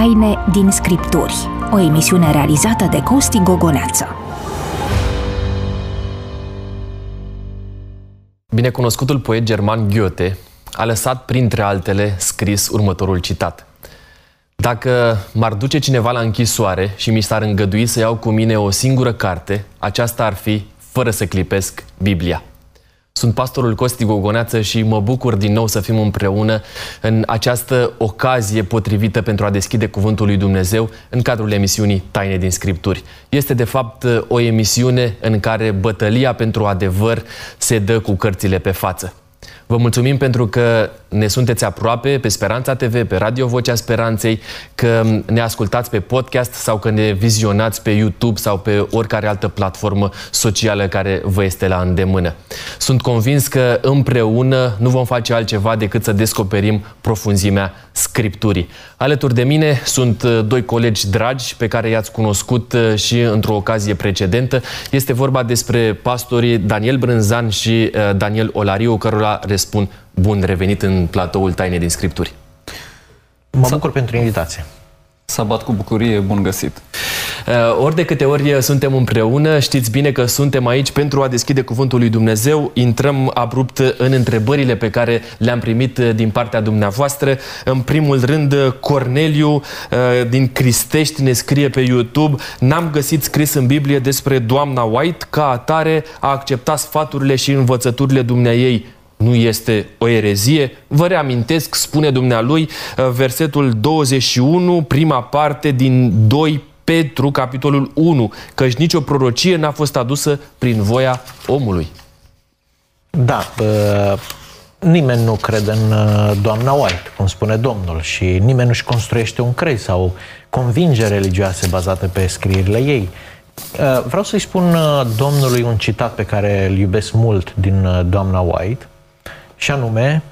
Taine din Scripturi, o emisiune realizată de Costi Gogoneață. Binecunoscutul poet german Goethe a lăsat, printre altele, scris următorul citat. Dacă m-ar duce cineva la închisoare și mi s-ar îngădui să iau cu mine o singură carte, aceasta ar fi, fără să clipesc, Biblia. Sunt pastorul Costi Gogoneață și mă bucur din nou să fim împreună în această ocazie potrivită pentru a deschide Cuvântul lui Dumnezeu în cadrul emisiunii Taine din Scripturi. Este de fapt o emisiune în care bătălia pentru adevăr se dă cu cărțile pe față. Vă mulțumim pentru că ne sunteți aproape pe Speranța TV, pe Radio Vocea Speranței, că ne ascultați pe podcast sau că ne vizionați pe YouTube sau pe oricare altă platformă socială care vă este la îndemână. Sunt convins că împreună nu vom face altceva decât să descoperim profunzimea Scripturii. Alături de mine sunt uh, doi colegi dragi pe care i-ați cunoscut uh, și într-o ocazie precedentă. Este vorba despre pastorii Daniel Brânzan și uh, Daniel Olariu, cărora răspund bun revenit în platoul Taine din Scripturi. Mă bucur pentru invitație. Sabat cu bucurie, bun găsit. Uh, ori de câte ori suntem împreună, știți bine că suntem aici pentru a deschide Cuvântul lui Dumnezeu. Intrăm abrupt în întrebările pe care le-am primit din partea dumneavoastră. În primul rând, Corneliu uh, din Cristești ne scrie pe YouTube N-am găsit scris în Biblie despre doamna White, ca atare a acceptat sfaturile și învățăturile dumneaei nu este o erezie. Vă reamintesc, spune dumnealui, uh, versetul 21, prima parte din 2 Petru, capitolul 1, căci nicio prorocie n-a fost adusă prin voia omului. Da, uh, nimeni nu crede în uh, doamna White, cum spune Domnul, și nimeni nu-și construiește un crez sau convingeri religioase bazate pe scrierile ei. Uh, vreau să-i spun uh, Domnului un citat pe care îl iubesc mult din uh, doamna White, și anume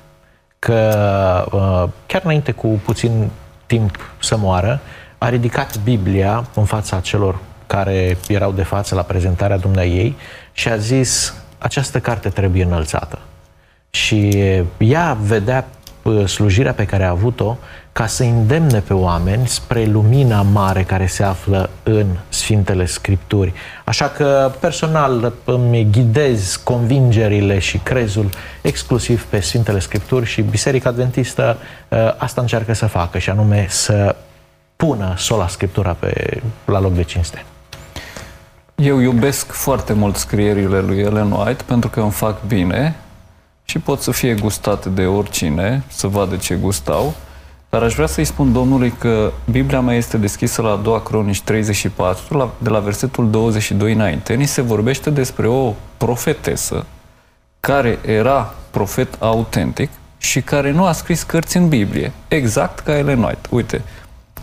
că uh, chiar înainte cu puțin timp să moară, a ridicat Biblia în fața celor care erau de față la prezentarea ei și a zis această carte trebuie înălțată. Și ea vedea uh, slujirea pe care a avut-o ca să îndemne pe oameni spre lumina mare care se află în Sfintele Scripturi. Așa că personal îmi ghidez convingerile și crezul exclusiv pe Sfintele Scripturi și Biserica Adventistă uh, asta încearcă să facă și anume să pună sola Scriptura pe, la loc de cinste. Eu iubesc foarte mult scrierile lui Ellen White pentru că îmi fac bine și pot să fie gustate de oricine, să vadă ce gustau dar aș vrea să-i spun Domnului că Biblia mea este deschisă la 2 Cronici 34, la, de la versetul 22 înainte. Ni se vorbește despre o profetesă care era profet autentic și care nu a scris cărți în Biblie, exact ca Ellen White. Uite,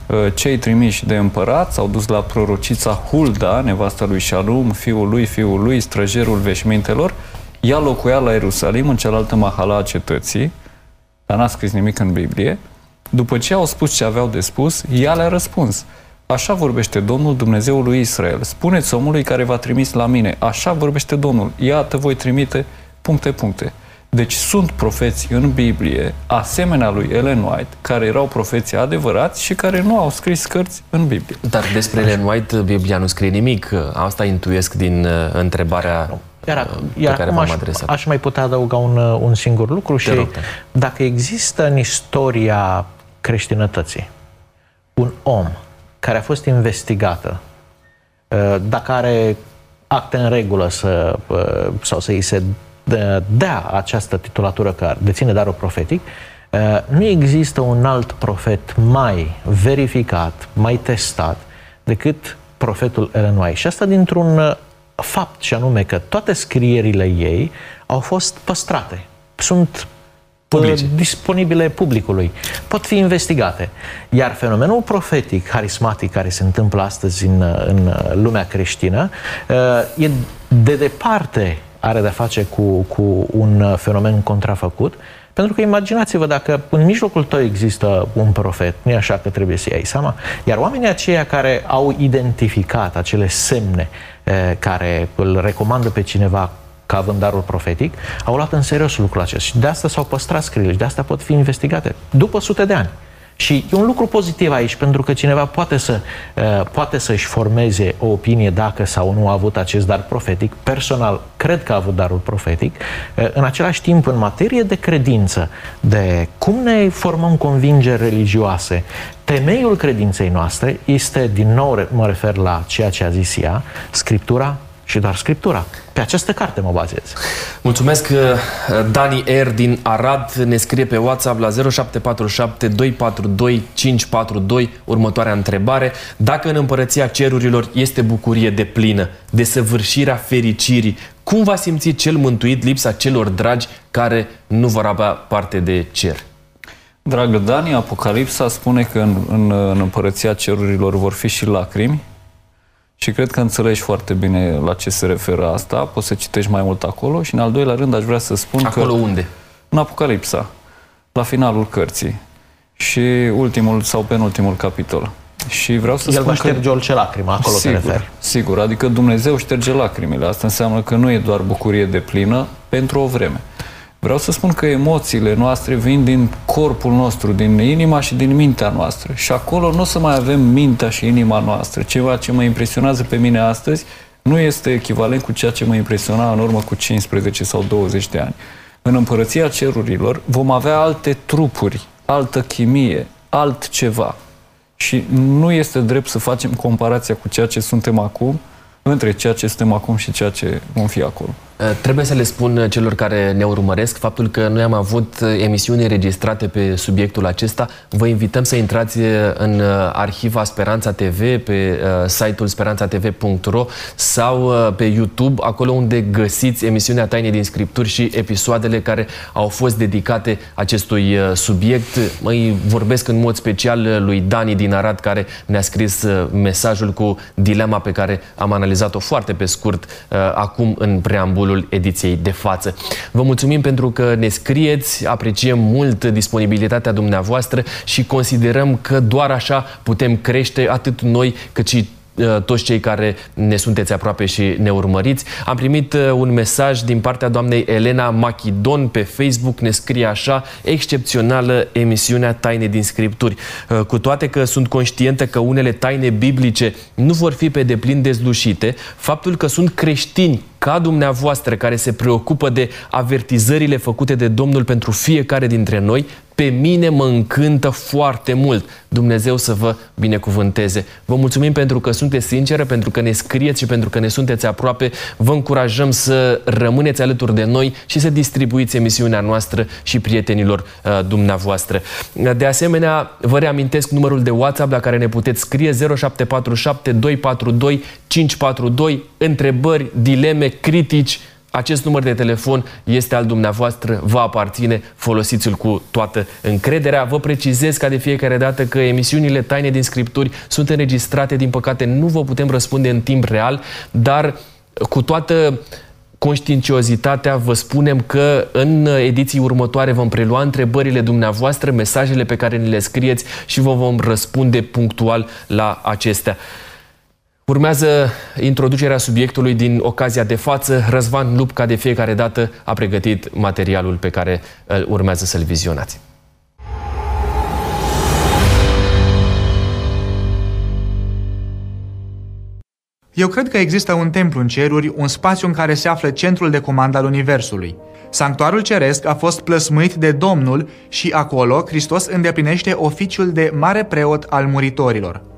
uh, cei trimiși de împărat s-au dus la prorocița Hulda, nevasta lui Shalom, fiul lui, fiul lui, străjerul veșmintelor. Ea locuia la Ierusalim, în cealaltă mahala a cetății, dar n-a scris nimic în Biblie. După ce au spus ce aveau de spus, ea le-a răspuns. Așa vorbește Domnul Dumnezeul lui Israel. Spuneți omului care v-a trimis la mine. Așa vorbește Domnul. Iată, voi trimite puncte, puncte. Deci sunt profeți în Biblie, asemenea lui Ellen White, care erau profeții adevărați și care nu au scris cărți în Biblie. Dar despre Ellen White Biblia nu scrie nimic. Asta intuiesc din uh, întrebarea iar, uh, iar acum aș, aș mai putea adăuga un, uh, un singur lucru Te și rog. dacă există în istoria creștinătății. Un om care a fost investigată, uh, dacă are acte în regulă să, uh, sau să îi se dea această titulatură că deține darul profetic, uh, nu există un alt profet mai verificat, mai testat decât profetul Ellen White. Și asta dintr-un fapt, și anume că toate scrierile ei au fost păstrate. Sunt publice. disponibile publicului. Pot fi investigate. Iar fenomenul profetic, harismatic, care se întâmplă astăzi în, în lumea creștină, uh, e de departe are de-a face cu, cu un fenomen contrafăcut, pentru că imaginați-vă dacă în mijlocul tău există un profet, nu e așa că trebuie să iei seama, iar oamenii aceia care au identificat acele semne eh, care îl recomandă pe cineva ca având darul profetic, au luat în serios lucrul acesta și de asta s-au păstrat scrierile și de asta pot fi investigate după sute de ani. Și e un lucru pozitiv aici, pentru că cineva poate, să, uh, poate să-și formeze o opinie dacă sau nu a avut acest dar profetic. Personal, cred că a avut darul profetic. Uh, în același timp, în materie de credință, de cum ne formăm convingeri religioase, temeiul credinței noastre este, din nou mă refer la ceea ce a zis ea, Scriptura și doar Scriptura. Pe această carte mă bazez. Mulțumesc, uh, Dani R. din Arad ne scrie pe WhatsApp la 0747 242 542 următoarea întrebare. Dacă în împărăția cerurilor este bucurie de plină, de săvârșirea fericirii, cum va simți cel mântuit lipsa celor dragi care nu vor avea parte de cer? Dragă Dani, Apocalipsa spune că în, în, în împărăția cerurilor vor fi și lacrimi, și cred că înțelegi foarte bine la ce se referă asta, poți să citești mai mult acolo și în al doilea rând aș vrea să spun acolo că... Acolo unde? În Apocalipsa, la finalul cărții și ultimul sau penultimul capitol. Și vreau să El spun va șterge că... orice lacrimă, acolo sigur, te referi. Sigur, adică Dumnezeu șterge lacrimile. Asta înseamnă că nu e doar bucurie de plină pentru o vreme. Vreau să spun că emoțiile noastre vin din corpul nostru, din inima și din mintea noastră. Și acolo nu o să mai avem mintea și inima noastră. Ceva ce mă impresionează pe mine astăzi nu este echivalent cu ceea ce mă impresiona în urmă cu 15 sau 20 de ani. În împărăția cerurilor vom avea alte trupuri, altă chimie, altceva. Și nu este drept să facem comparația cu ceea ce suntem acum, între ceea ce suntem acum și ceea ce vom fi acolo. Uh, trebuie să le spun uh, celor care ne urmăresc faptul că noi am avut uh, emisiuni înregistrate pe subiectul acesta. Vă invităm să intrați în arhiva Speranța TV, pe site-ul speranțatv.ro sau pe YouTube, acolo unde găsiți emisiunea Taine din Scripturi și episoadele care au fost dedicate acestui subiect. Mai vorbesc în mod special lui Dani din Arad, care ne-a scris mesajul cu dilema pe care am analizat-o foarte pe scurt acum în preambul preambulul ediției de față. Vă mulțumim pentru că ne scrieți, apreciem mult disponibilitatea dumneavoastră și considerăm că doar așa putem crește atât noi cât și Uh, toți cei care ne sunteți aproape și ne urmăriți. Am primit uh, un mesaj din partea doamnei Elena Machidon pe Facebook, ne scrie așa, excepțională emisiunea Taine din Scripturi. Uh, cu toate că sunt conștientă că unele taine biblice nu vor fi pe deplin dezlușite, faptul că sunt creștini ca dumneavoastră care se preocupă de avertizările făcute de Domnul pentru fiecare dintre noi, pe mine mă încântă foarte mult. Dumnezeu să vă binecuvânteze. Vă mulțumim pentru că sunteți sinceră, pentru că ne scrieți și pentru că ne sunteți aproape. Vă încurajăm să rămâneți alături de noi și să distribuiți emisiunea noastră și prietenilor uh, dumneavoastră. De asemenea, vă reamintesc numărul de WhatsApp la care ne puteți scrie 0747 242 542 întrebări, dileme, critici, acest număr de telefon este al dumneavoastră, vă aparține, folosiți-l cu toată încrederea. Vă precizez ca de fiecare dată că emisiunile Taine din Scripturi sunt înregistrate, din păcate nu vă putem răspunde în timp real, dar cu toată conștiinciozitatea vă spunem că în ediții următoare vom prelua întrebările dumneavoastră, mesajele pe care ni le scrieți și vă vom răspunde punctual la acestea. Urmează introducerea subiectului din ocazia de față. Răzvan Lup, ca de fiecare dată, a pregătit materialul pe care îl urmează să-l vizionați. Eu cred că există un templu în ceruri, un spațiu în care se află centrul de comandă al Universului. Sanctuarul ceresc a fost plăsmuit de Domnul și acolo Hristos îndeplinește oficiul de mare preot al muritorilor.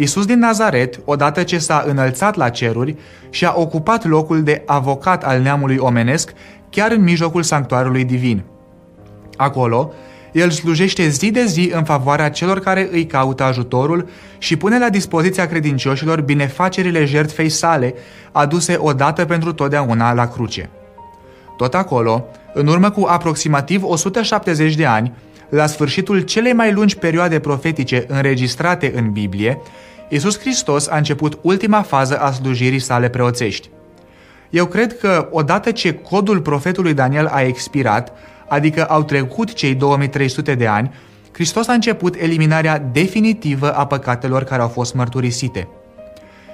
Iisus din Nazaret, odată ce s-a înălțat la ceruri și a ocupat locul de avocat al neamului omenesc, chiar în mijlocul sanctuarului divin. Acolo, el slujește zi de zi în favoarea celor care îi caută ajutorul și pune la dispoziția credincioșilor binefacerile jertfei sale, aduse odată pentru totdeauna la cruce. Tot acolo, în urmă cu aproximativ 170 de ani, la sfârșitul celei mai lungi perioade profetice înregistrate în Biblie, Iisus Hristos a început ultima fază a slujirii sale preoțești. Eu cred că odată ce codul profetului Daniel a expirat, adică au trecut cei 2300 de ani, Hristos a început eliminarea definitivă a păcatelor care au fost mărturisite.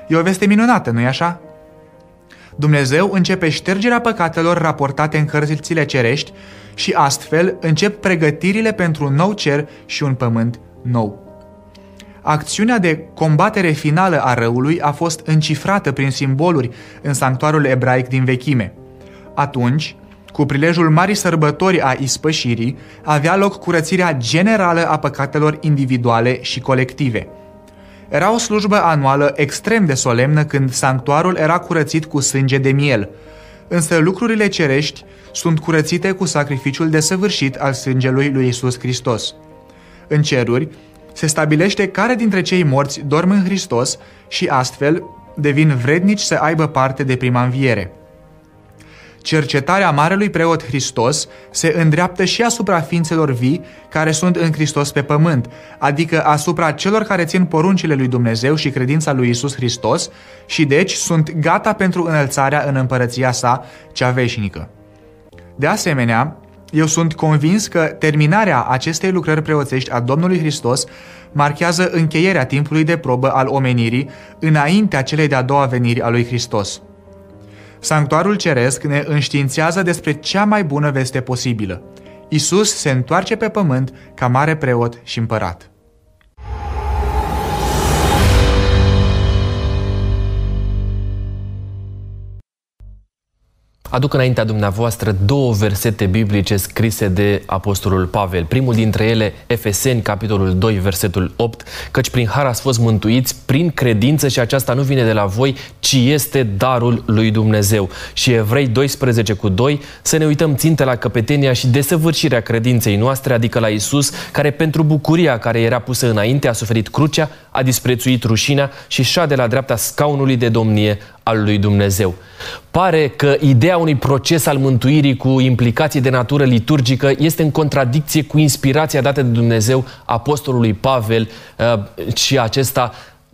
E o veste minunată, nu-i așa? Dumnezeu începe ștergerea păcatelor raportate în cărțile cerești și astfel încep pregătirile pentru un nou cer și un pământ nou. Acțiunea de combatere finală a răului a fost încifrată prin simboluri în sanctuarul ebraic din vechime. Atunci, cu prilejul marii sărbători a ispășirii, avea loc curățirea generală a păcatelor individuale și colective. Era o slujbă anuală extrem de solemnă când sanctuarul era curățit cu sânge de miel, însă lucrurile cerești sunt curățite cu sacrificiul desăvârșit al sângelui lui Isus Hristos. În ceruri, se stabilește care dintre cei morți dorm în Hristos și astfel devin vrednici să aibă parte de prima înviere. Cercetarea Marelui Preot Hristos se îndreaptă și asupra ființelor vii care sunt în Hristos pe pământ, adică asupra celor care țin poruncile lui Dumnezeu și credința lui Isus Hristos și deci sunt gata pentru înălțarea în împărăția sa cea veșnică. De asemenea, eu sunt convins că terminarea acestei lucrări preoțești a Domnului Hristos marchează încheierea timpului de probă al omenirii înaintea celei de-a doua veniri a lui Hristos. Sanctuarul ceresc ne înștiințează despre cea mai bună veste posibilă. Isus se întoarce pe pământ ca mare preot și împărat. Aduc înaintea dumneavoastră două versete biblice scrise de Apostolul Pavel. Primul dintre ele, Efeseni, capitolul 2, versetul 8, căci prin har ați fost mântuiți prin credință și aceasta nu vine de la voi, ci este darul lui Dumnezeu. Și Evrei 12 cu 2, să ne uităm ținte la căpetenia și desăvârșirea credinței noastre, adică la Isus, care pentru bucuria care era pusă înainte a suferit crucea, a disprețuit rușinea și șade la dreapta scaunului de domnie al lui Dumnezeu. Pare că ideea unui proces al mântuirii cu implicații de natură liturgică este în contradicție cu inspirația dată de Dumnezeu apostolului Pavel uh, și acesta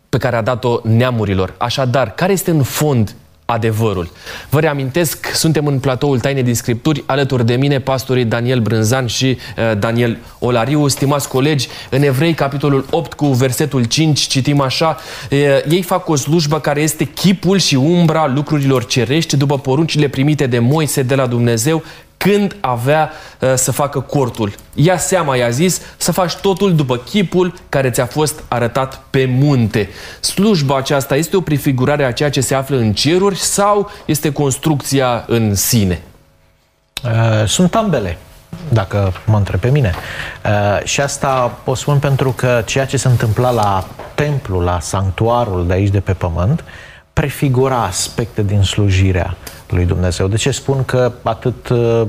pe care a dat-o neamurilor. Așadar, care este în fond adevărul. Vă reamintesc, suntem în platoul Taine din Scripturi, alături de mine pastorii Daniel Brânzan și uh, Daniel Olariu. Stimați colegi, în Evrei, capitolul 8 cu versetul 5, citim așa, uh, ei fac o slujbă care este chipul și umbra lucrurilor cerești după poruncile primite de Moise de la Dumnezeu, când avea uh, să facă cortul. Ia seama, i-a zis, să faci totul după chipul care ți-a fost arătat pe munte. Slujba aceasta este o prefigurare a ceea ce se află în ceruri sau este construcția în sine? Uh, sunt ambele dacă mă întreb pe mine. Uh, și asta o spun pentru că ceea ce se întâmpla la templu, la sanctuarul de aici de pe pământ, prefigura aspecte din slujirea lui Dumnezeu. De ce spun că atât uh,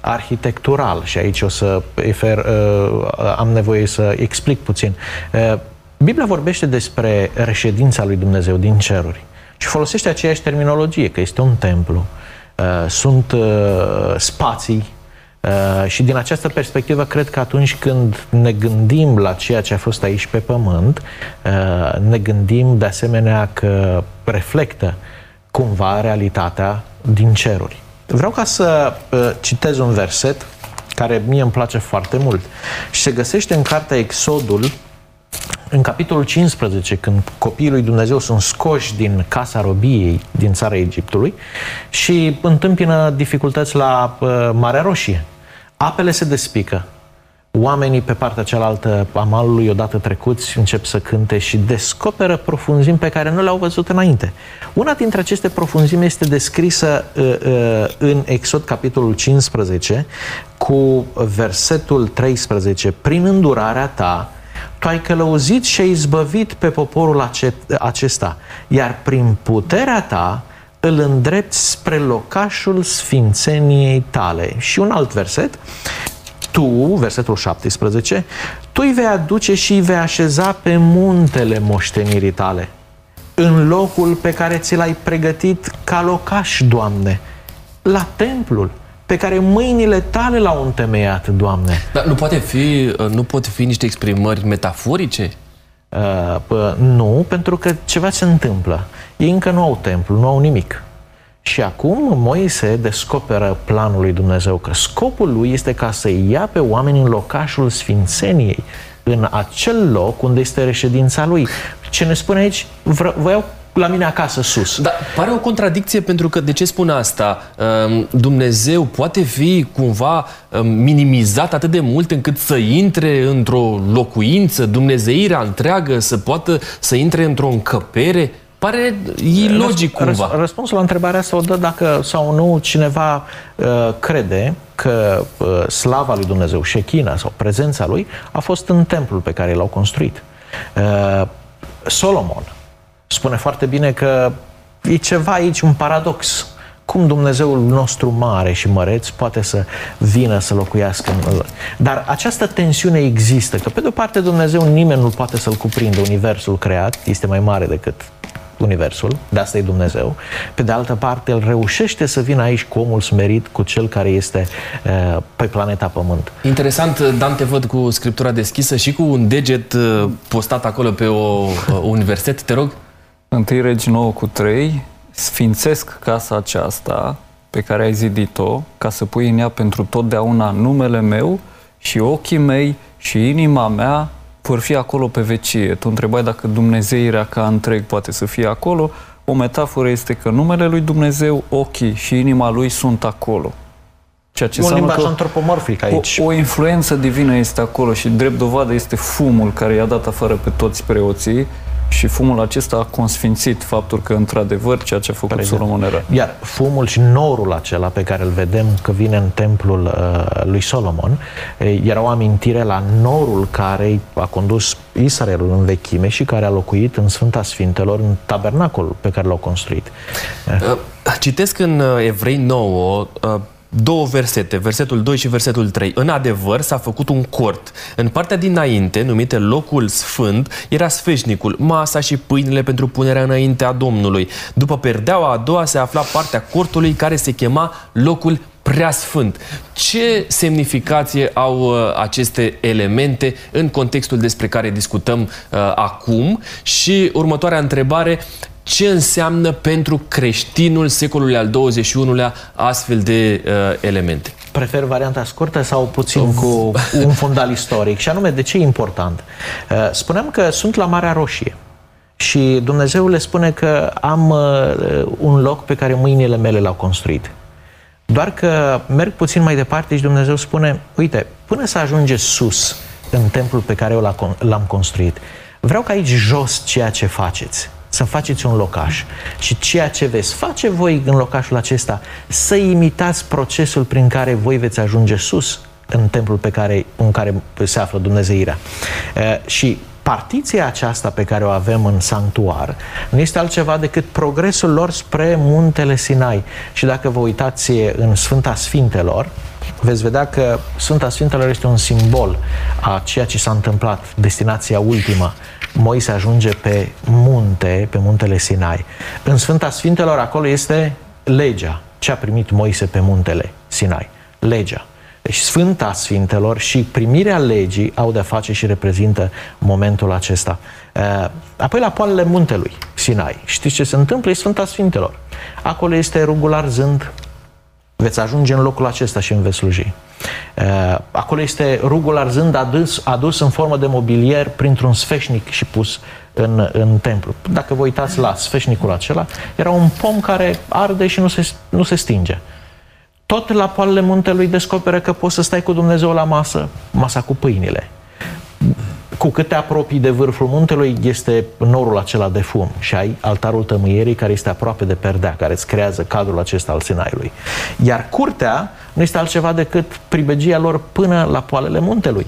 arhitectural, și aici o să efer, uh, am nevoie să explic puțin. Uh, Biblia vorbește despre reședința lui Dumnezeu din ceruri și folosește aceeași terminologie, că este un templu, uh, sunt uh, spații Uh, și din această perspectivă, cred că atunci când ne gândim la ceea ce a fost aici pe pământ, uh, ne gândim de asemenea că reflectă cumva realitatea din ceruri. Vreau ca să uh, citez un verset care mie îmi place foarte mult și se găsește în cartea Exodul, în capitolul 15, când copiii lui Dumnezeu sunt scoși din casa robiei din țara Egiptului și întâmpină dificultăți la uh, Marea Roșie. Apele se despică. Oamenii pe partea cealaltă a malului, odată trecuți, încep să cânte și descoperă profunzimi pe care nu le-au văzut înainte. Una dintre aceste profunzimi este descrisă uh, uh, în Exod, capitolul 15, cu versetul 13. Prin îndurarea ta, tu ai călăuzit și ai izbăvit pe poporul acesta, iar prin puterea ta îl îndrepți spre locașul sfințeniei tale. Și un alt verset, tu, versetul 17, tu îi vei aduce și îi vei așeza pe muntele moștenirii tale, în locul pe care ți l-ai pregătit ca locaș, Doamne, la templul pe care mâinile tale l-au întemeiat, Doamne. Dar nu poate fi, nu pot fi niște exprimări metaforice? Uh, nu, pentru că ceva se întâmplă. Ei încă nu au templu, nu au nimic. Și acum Moise descoperă planul lui Dumnezeu, că scopul lui este ca să ia pe oameni în locașul Sfințeniei, în acel loc unde este reședința lui. Ce ne spune aici, vreau la mine acasă sus. Dar pare o contradicție pentru că, de ce spun asta? Um, Dumnezeu poate fi cumva um, minimizat atât de mult încât să intre într-o locuință, dumnezeirea întreagă, să poată să intre într-o încăpere? Pare ilogic cumva. Răspunsul la întrebarea asta o dă dacă sau nu cineva uh, crede că uh, slava lui Dumnezeu, șechina sau prezența lui, a fost în templul pe care l-au construit. Uh, Solomon spune foarte bine că e ceva aici, un paradox. Cum Dumnezeul nostru mare și măreț poate să vină să locuiască în... Dar această tensiune există, că pe de o parte Dumnezeu nimeni nu poate să-l cuprindă, universul creat este mai mare decât Universul, de asta e Dumnezeu. Pe de altă parte, El reușește să vină aici cu omul smerit, cu cel care este uh, pe planeta Pământ. Interesant, Dan, te văd cu scriptura deschisă și cu un deget uh, postat acolo pe o, uh, un verset, te rog. Întâi Regi 9 cu 3, sfințesc casa aceasta pe care ai zidit-o, ca să pui în ea pentru totdeauna numele meu și ochii mei și inima mea vor fi acolo pe vecie. Tu întrebai dacă Dumnezeirea ca întreg poate să fie acolo. O metaforă este că numele lui Dumnezeu, ochii și inima lui sunt acolo. Ceea ce un limbaj antropomorfic aici. O, o influență divină este acolo și drept dovadă este fumul care i-a dat afară pe toți preoții și fumul acesta a consfințit faptul că, într-adevăr, ceea ce a făcut Prezent. Solomon era. Iar fumul și norul acela pe care îl vedem că vine în templul uh, lui Solomon era o amintire la norul care a condus Israelul în vechime și care a locuit în Sfânta Sfintelor, în tabernacolul pe care l-au construit. Uh, citesc în uh, Evrei 9 două versete, versetul 2 și versetul 3. În adevăr, s-a făcut un cort. În partea dinainte, numită locul sfânt, era sfeșnicul, masa și pâinile pentru punerea înaintea Domnului. După perdeaua a doua se afla partea cortului care se chema locul preasfânt. Ce semnificație au uh, aceste elemente în contextul despre care discutăm uh, acum? Și următoarea întrebare, ce înseamnă pentru creștinul secolului al XXI-lea astfel de uh, elemente. Prefer varianta scurtă sau puțin cu un fundal istoric? Și anume, de ce e important? Uh, spuneam că sunt la Marea Roșie și Dumnezeu le spune că am uh, un loc pe care mâinile mele l-au construit. Doar că merg puțin mai departe și Dumnezeu spune, uite, până să ajungeți sus în templul pe care eu l-am construit, vreau ca aici jos ceea ce faceți să faceți un locaș. Și ceea ce veți face voi în locașul acesta, să imitați procesul prin care voi veți ajunge sus în templul pe care, în care se află Dumnezeirea. Și partiția aceasta pe care o avem în sanctuar nu este altceva decât progresul lor spre muntele Sinai. Și dacă vă uitați în Sfânta Sfintelor, veți vedea că Sfânta Sfintelor este un simbol a ceea ce s-a întâmplat, destinația ultimă Moise ajunge pe munte, pe muntele Sinai. În Sfânta Sfintelor acolo este legea. Ce a primit Moise pe muntele Sinai? Legea. Deci Sfânta Sfintelor și primirea legii au de-a face și reprezintă momentul acesta. Uh, apoi la poalele muntelui Sinai. Știți ce se întâmplă? E Sfânta Sfintelor. Acolo este rugul arzând. Veți ajunge în locul acesta și în veți sluji. Uh, acolo este rugul arzând adus, adus în formă de mobilier printr-un sfeșnic și pus în, în templu. Dacă vă uitați la sfeșnicul acela, era un pom care arde și nu se, nu se stinge. Tot la poalele muntelui descoperă că poți să stai cu Dumnezeu la masă, masa cu pâinile cu cât te apropii de vârful muntelui, este norul acela de fum și ai altarul tămâierii care este aproape de perdea, care îți creează cadrul acesta al Sinaiului. Iar curtea nu este altceva decât pribegia lor până la poalele muntelui.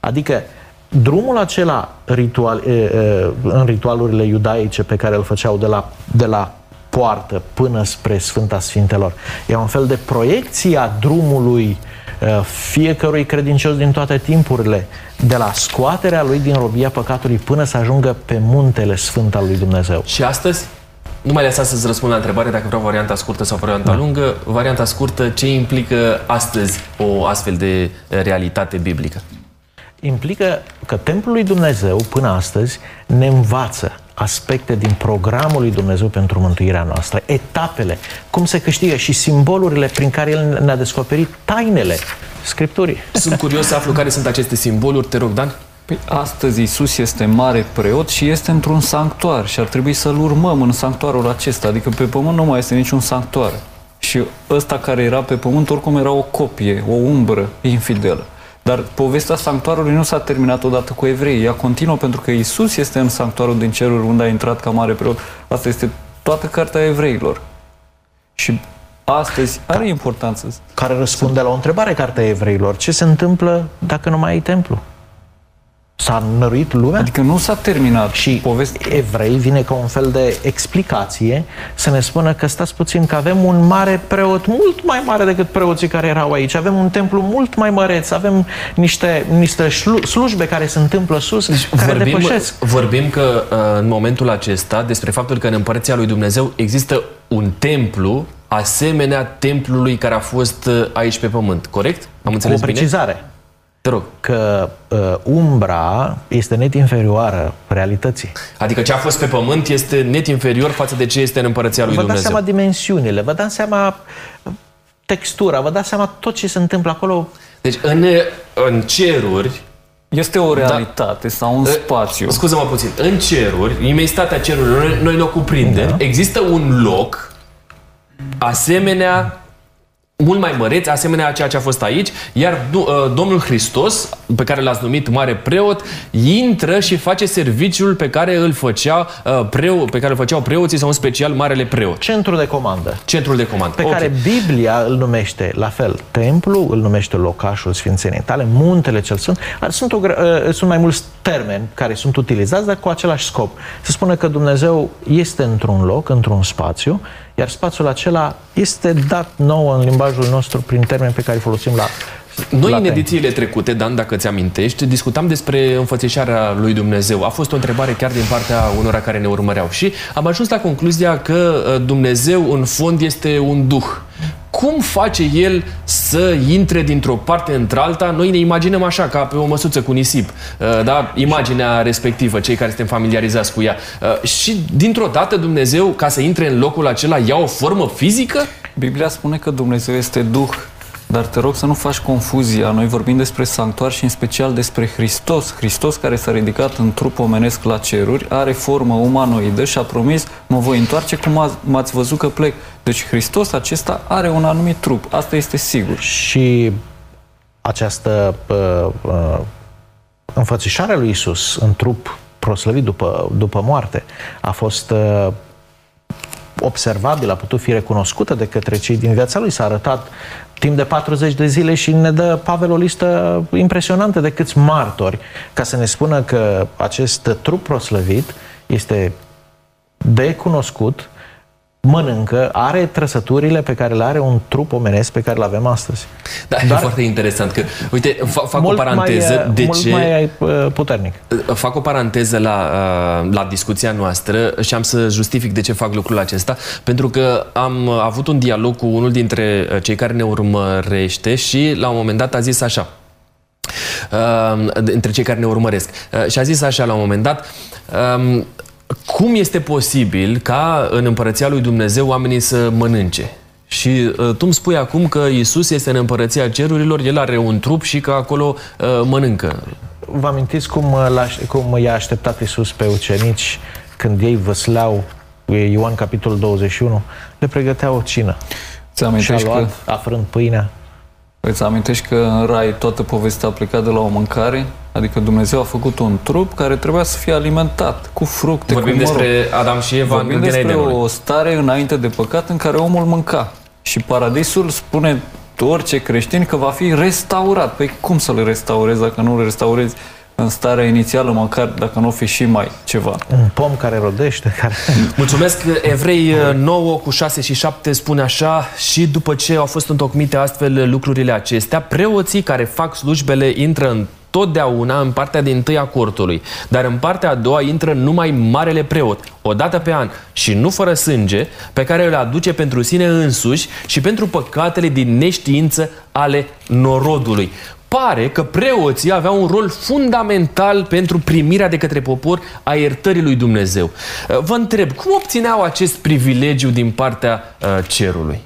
Adică drumul acela ritual, e, e, în ritualurile iudaice pe care îl făceau de la, de la poartă până spre Sfânta Sfintelor, e un fel de proiecție a drumului Uh, fiecărui credincios din toate timpurile, de la scoaterea lui din robia păcatului până să ajungă pe muntele sfânt al lui Dumnezeu. Și astăzi? Nu mai lăsați să-ți răspund la întrebare dacă vreau varianta scurtă sau varianta da. lungă. Varianta scurtă, ce implică astăzi o astfel de realitate biblică? Implică că Templul lui Dumnezeu, până astăzi, ne învață aspecte din programul lui Dumnezeu pentru mântuirea noastră, etapele, cum se câștigă și simbolurile prin care El ne-a descoperit tainele Scripturii. Sunt curios să aflu care sunt aceste simboluri, te rog, Dan. Păi astăzi Isus este mare preot și este într-un sanctuar și ar trebui să-L urmăm în sanctuarul acesta. Adică pe pământ nu mai este niciun sanctuar. Și ăsta care era pe pământ oricum era o copie, o umbră infidelă. Dar povestea sanctuarului nu s-a terminat odată cu evrei. Ea continuă pentru că Isus este în sanctuarul din ceruri unde a intrat ca mare preot. Asta este toată cartea evreilor. Și astăzi are importanță. Care răspunde la o întrebare cartea evreilor. Ce se întâmplă dacă nu mai ai templu? S-a năruit lumea? Adică nu s-a terminat și povestea. evrei vine ca un fel de explicație să ne spună că stați puțin că avem un mare preot mult mai mare decât preoții care erau aici. Avem un templu mult mai măreț, avem niște, niște slujbe care se întâmplă sus, deci care vorbim, depășesc. Vorbim că uh, în momentul acesta despre faptul că în Împărăția lui Dumnezeu există un templu asemenea templului care a fost uh, aici pe pământ, corect? Am înțeles Cu o precizare. Bine? Te rog. Că uh, umbra este net inferioară realității. Adică ce a fost pe pământ este net inferior față de ce este în împărăția lui vă Dumnezeu. Vă dați seama dimensiunile, vă dați seama textura, vă dați seama tot ce se întâmplă acolo. Deci în, în ceruri este o da. realitate da. sau un spațiu. Scuză-mă puțin. În ceruri, imensitatea cerurilor, noi, noi ne-o cuprindem. Da. Există un loc asemenea mult mai măreți, asemenea a ceea ce a fost aici, iar uh, Domnul Hristos, pe care l-ați numit mare preot, intră și face serviciul pe care îl făcea uh, preo, pe care îl făceau preoții sau în special marele preot. Centrul de comandă. Centrul de comandă. Pe okay. care Biblia îl numește la fel templu, îl numește locașul sfințeniei tale, muntele cel sfânt. Sunt, o, uh, sunt mai mulți termeni care sunt utilizați, dar cu același scop. Se spune că Dumnezeu este într-un loc, într-un spațiu, iar spațiul acela este dat nou în limbajul nostru prin termeni pe care îi folosim la noi, în edițiile trecute, Dan, dacă ți amintești, discutam despre înfățișarea lui Dumnezeu. A fost o întrebare chiar din partea unora care ne urmăreau. Și am ajuns la concluzia că uh, Dumnezeu, în fond, este un duh cum face el să intre dintr-o parte într-alta? Noi ne imaginăm așa, ca pe o măsuță cu nisip, uh, da? imaginea respectivă, cei care suntem familiarizați cu ea. Uh, și dintr-o dată Dumnezeu, ca să intre în locul acela, ia o formă fizică? Biblia spune că Dumnezeu este Duh. Dar te rog să nu faci confuzia. Noi vorbim despre sanctuar și în special despre Hristos. Hristos care s-a ridicat în trup omenesc la ceruri, are formă umanoidă și a promis, mă voi întoarce cum m-ați văzut că plec. Deci Hristos acesta are un anumit trup. Asta este sigur. Și această uh, uh, înfățișare lui Isus în trup proslăvit după, după moarte a fost uh, observabilă, a putut fi recunoscută de către cei din viața lui. S-a arătat timp de 40 de zile și ne dă Pavel o listă impresionantă de câți martori ca să ne spună că acest trup proslăvit este de cunoscut mănâncă, are trăsăturile pe care le are un trup omenesc pe care îl avem astăzi. Da, Dar e foarte interesant că, uite, fac, fac o paranteză. Mai, de mult ce, mai uh, puternic. Uh, fac o paranteză la, uh, la discuția noastră și am să justific de ce fac lucrul acesta, pentru că am avut un dialog cu unul dintre cei care ne urmărește și la un moment dat a zis așa, între cei care ne urmăresc, și a zis așa la un moment dat, um, cum este posibil ca în împărăția lui Dumnezeu oamenii să mănânce? Și uh, tu îmi spui acum că Isus este în împărăția cerurilor, el are un trup și că acolo uh, mănâncă. Vă amintiți cum, uh, cum i-a așteptat Isus pe ucenici când ei văsleau Ioan capitolul 21, le pregătea o cină. Ți și a luat, că... afrând pâinea, Îți amintești că în rai toată povestea a plecat de la o mâncare? Adică Dumnezeu a făcut un trup care trebuia să fie alimentat cu fructe, Vorbim cu despre Adam și Eva Vorbim despre o stare înainte de păcat în care omul mânca. Și paradisul spune orice creștin că va fi restaurat. Păi cum să le restaurezi dacă nu le restaurezi în starea inițială, măcar dacă nu o fi și mai ceva. Un pom care rodește. Care... Mulțumesc. Evrei 9 cu 6 și 7 spune așa și după ce au fost întocmite astfel lucrurile acestea, preoții care fac slujbele intră în totdeauna în partea din tâi a cortului, dar în partea a doua intră numai marele preot, o dată pe an și nu fără sânge, pe care îl aduce pentru sine însuși și pentru păcatele din neștiință ale norodului pare că preoții aveau un rol fundamental pentru primirea de către popor a iertării lui Dumnezeu. Uh, vă întreb, cum obțineau acest privilegiu din partea uh, cerului?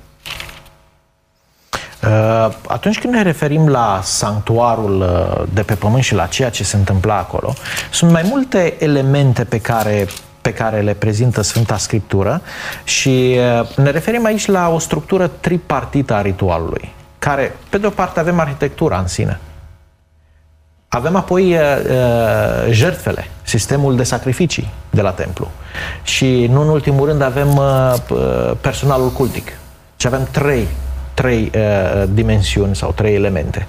Atunci când ne referim la sanctuarul de pe pământ și la ceea ce se întâmpla acolo, sunt mai multe elemente pe care pe care le prezintă Sfânta Scriptură și ne referim aici la o structură tripartită a ritualului, care, pe de o parte, avem arhitectura în sine, avem apoi uh, uh, jertfele, sistemul de sacrificii de la templu. Și nu în ultimul rând avem uh, uh personalul cultic. Și avem trei, trei uh, dimensiuni sau trei elemente.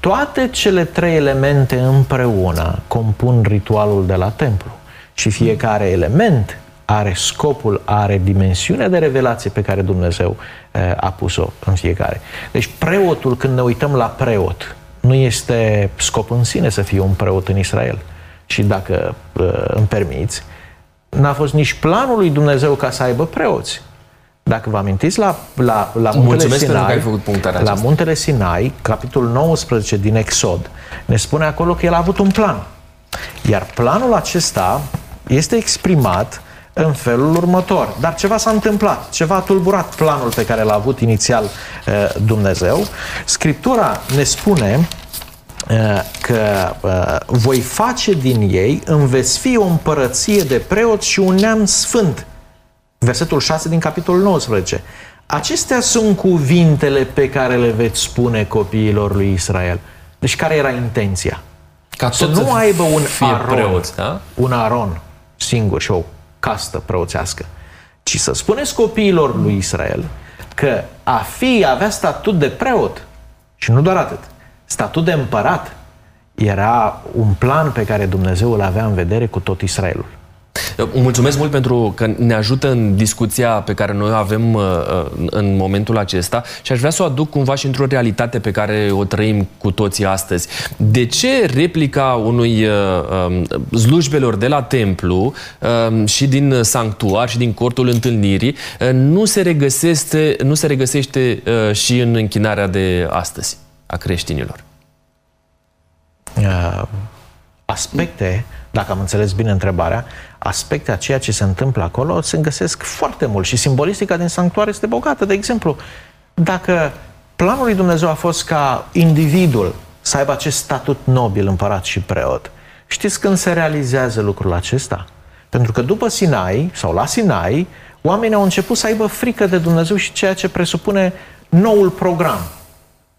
Toate cele trei elemente împreună compun ritualul de la templu. Și fiecare element are scopul, are dimensiunea de revelație pe care Dumnezeu uh, a pus-o în fiecare. Deci preotul, când ne uităm la preot, nu este scop în sine să fie un preot în Israel. Și dacă uh, îmi permiți, n-a fost nici planul lui Dumnezeu ca să aibă preoți. Dacă vă amintiți, la, la, la Muntele Sinai, ai făcut la Muntele Sinai, capitolul 19 din Exod, ne spune acolo că el a avut un plan. Iar planul acesta este exprimat în felul următor. Dar ceva s-a întâmplat, ceva a tulburat planul pe care l-a avut inițial uh, Dumnezeu. Scriptura ne spune uh, că uh, voi face din ei, îmi veți fi o împărăție de preoți și un neam sfânt. Versetul 6 din capitolul 19. Acestea sunt cuvintele pe care le veți spune copiilor lui Israel. Deci care era intenția? Ca să nu aibă un aron, preoți, da? un aron singur și o castă preoțească, ci să spuneți copiilor lui Israel că a fi avea statut de preot și nu doar atât, statut de împărat era un plan pe care Dumnezeu îl avea în vedere cu tot Israelul. Mulțumesc mult pentru că ne ajută în discuția pe care noi o avem uh, uh, în momentul acesta și aș vrea să o aduc cumva și într-o realitate pe care o trăim cu toții astăzi. De ce replica unui uh, um, slujbelor de la templu um, și din sanctuar și din cortul întâlnirii nu se regăsește, nu se regăsește și în închinarea de astăzi a creștinilor? aspecte, dacă am înțeles bine întrebarea, aspecte a ceea ce se întâmplă acolo se găsesc foarte mult și simbolistica din sanctuar este bogată. De exemplu, dacă planul lui Dumnezeu a fost ca individul să aibă acest statut nobil, împărat și preot, știți când se realizează lucrul acesta? Pentru că după Sinai, sau la Sinai, oamenii au început să aibă frică de Dumnezeu și ceea ce presupune noul program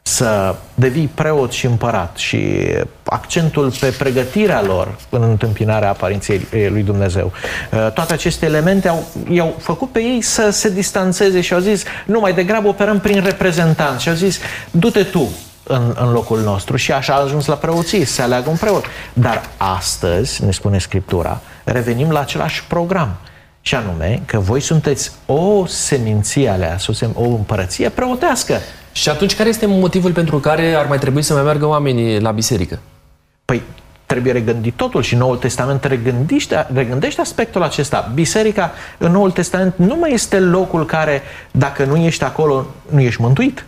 să devii preot și împărat și accentul pe pregătirea lor în întâmpinarea aparinței lui Dumnezeu. Uh, toate aceste elemente au, i-au făcut pe ei să se distanțeze și au zis, nu, mai degrabă operăm prin reprezentanți și au zis, du-te tu în, în locul nostru și așa a ajuns la preoții, să aleagă un preot. Dar astăzi, ne spune Scriptura, revenim la același program și anume că voi sunteți o seminție aleasă, o împărăție preotească. Și atunci care este motivul pentru care ar mai trebui să mai meargă oamenii la biserică? Păi trebuie regândit totul și Noul Testament regândește, regândește aspectul acesta. Biserica în Noul Testament nu mai este locul care, dacă nu ești acolo, nu ești mântuit.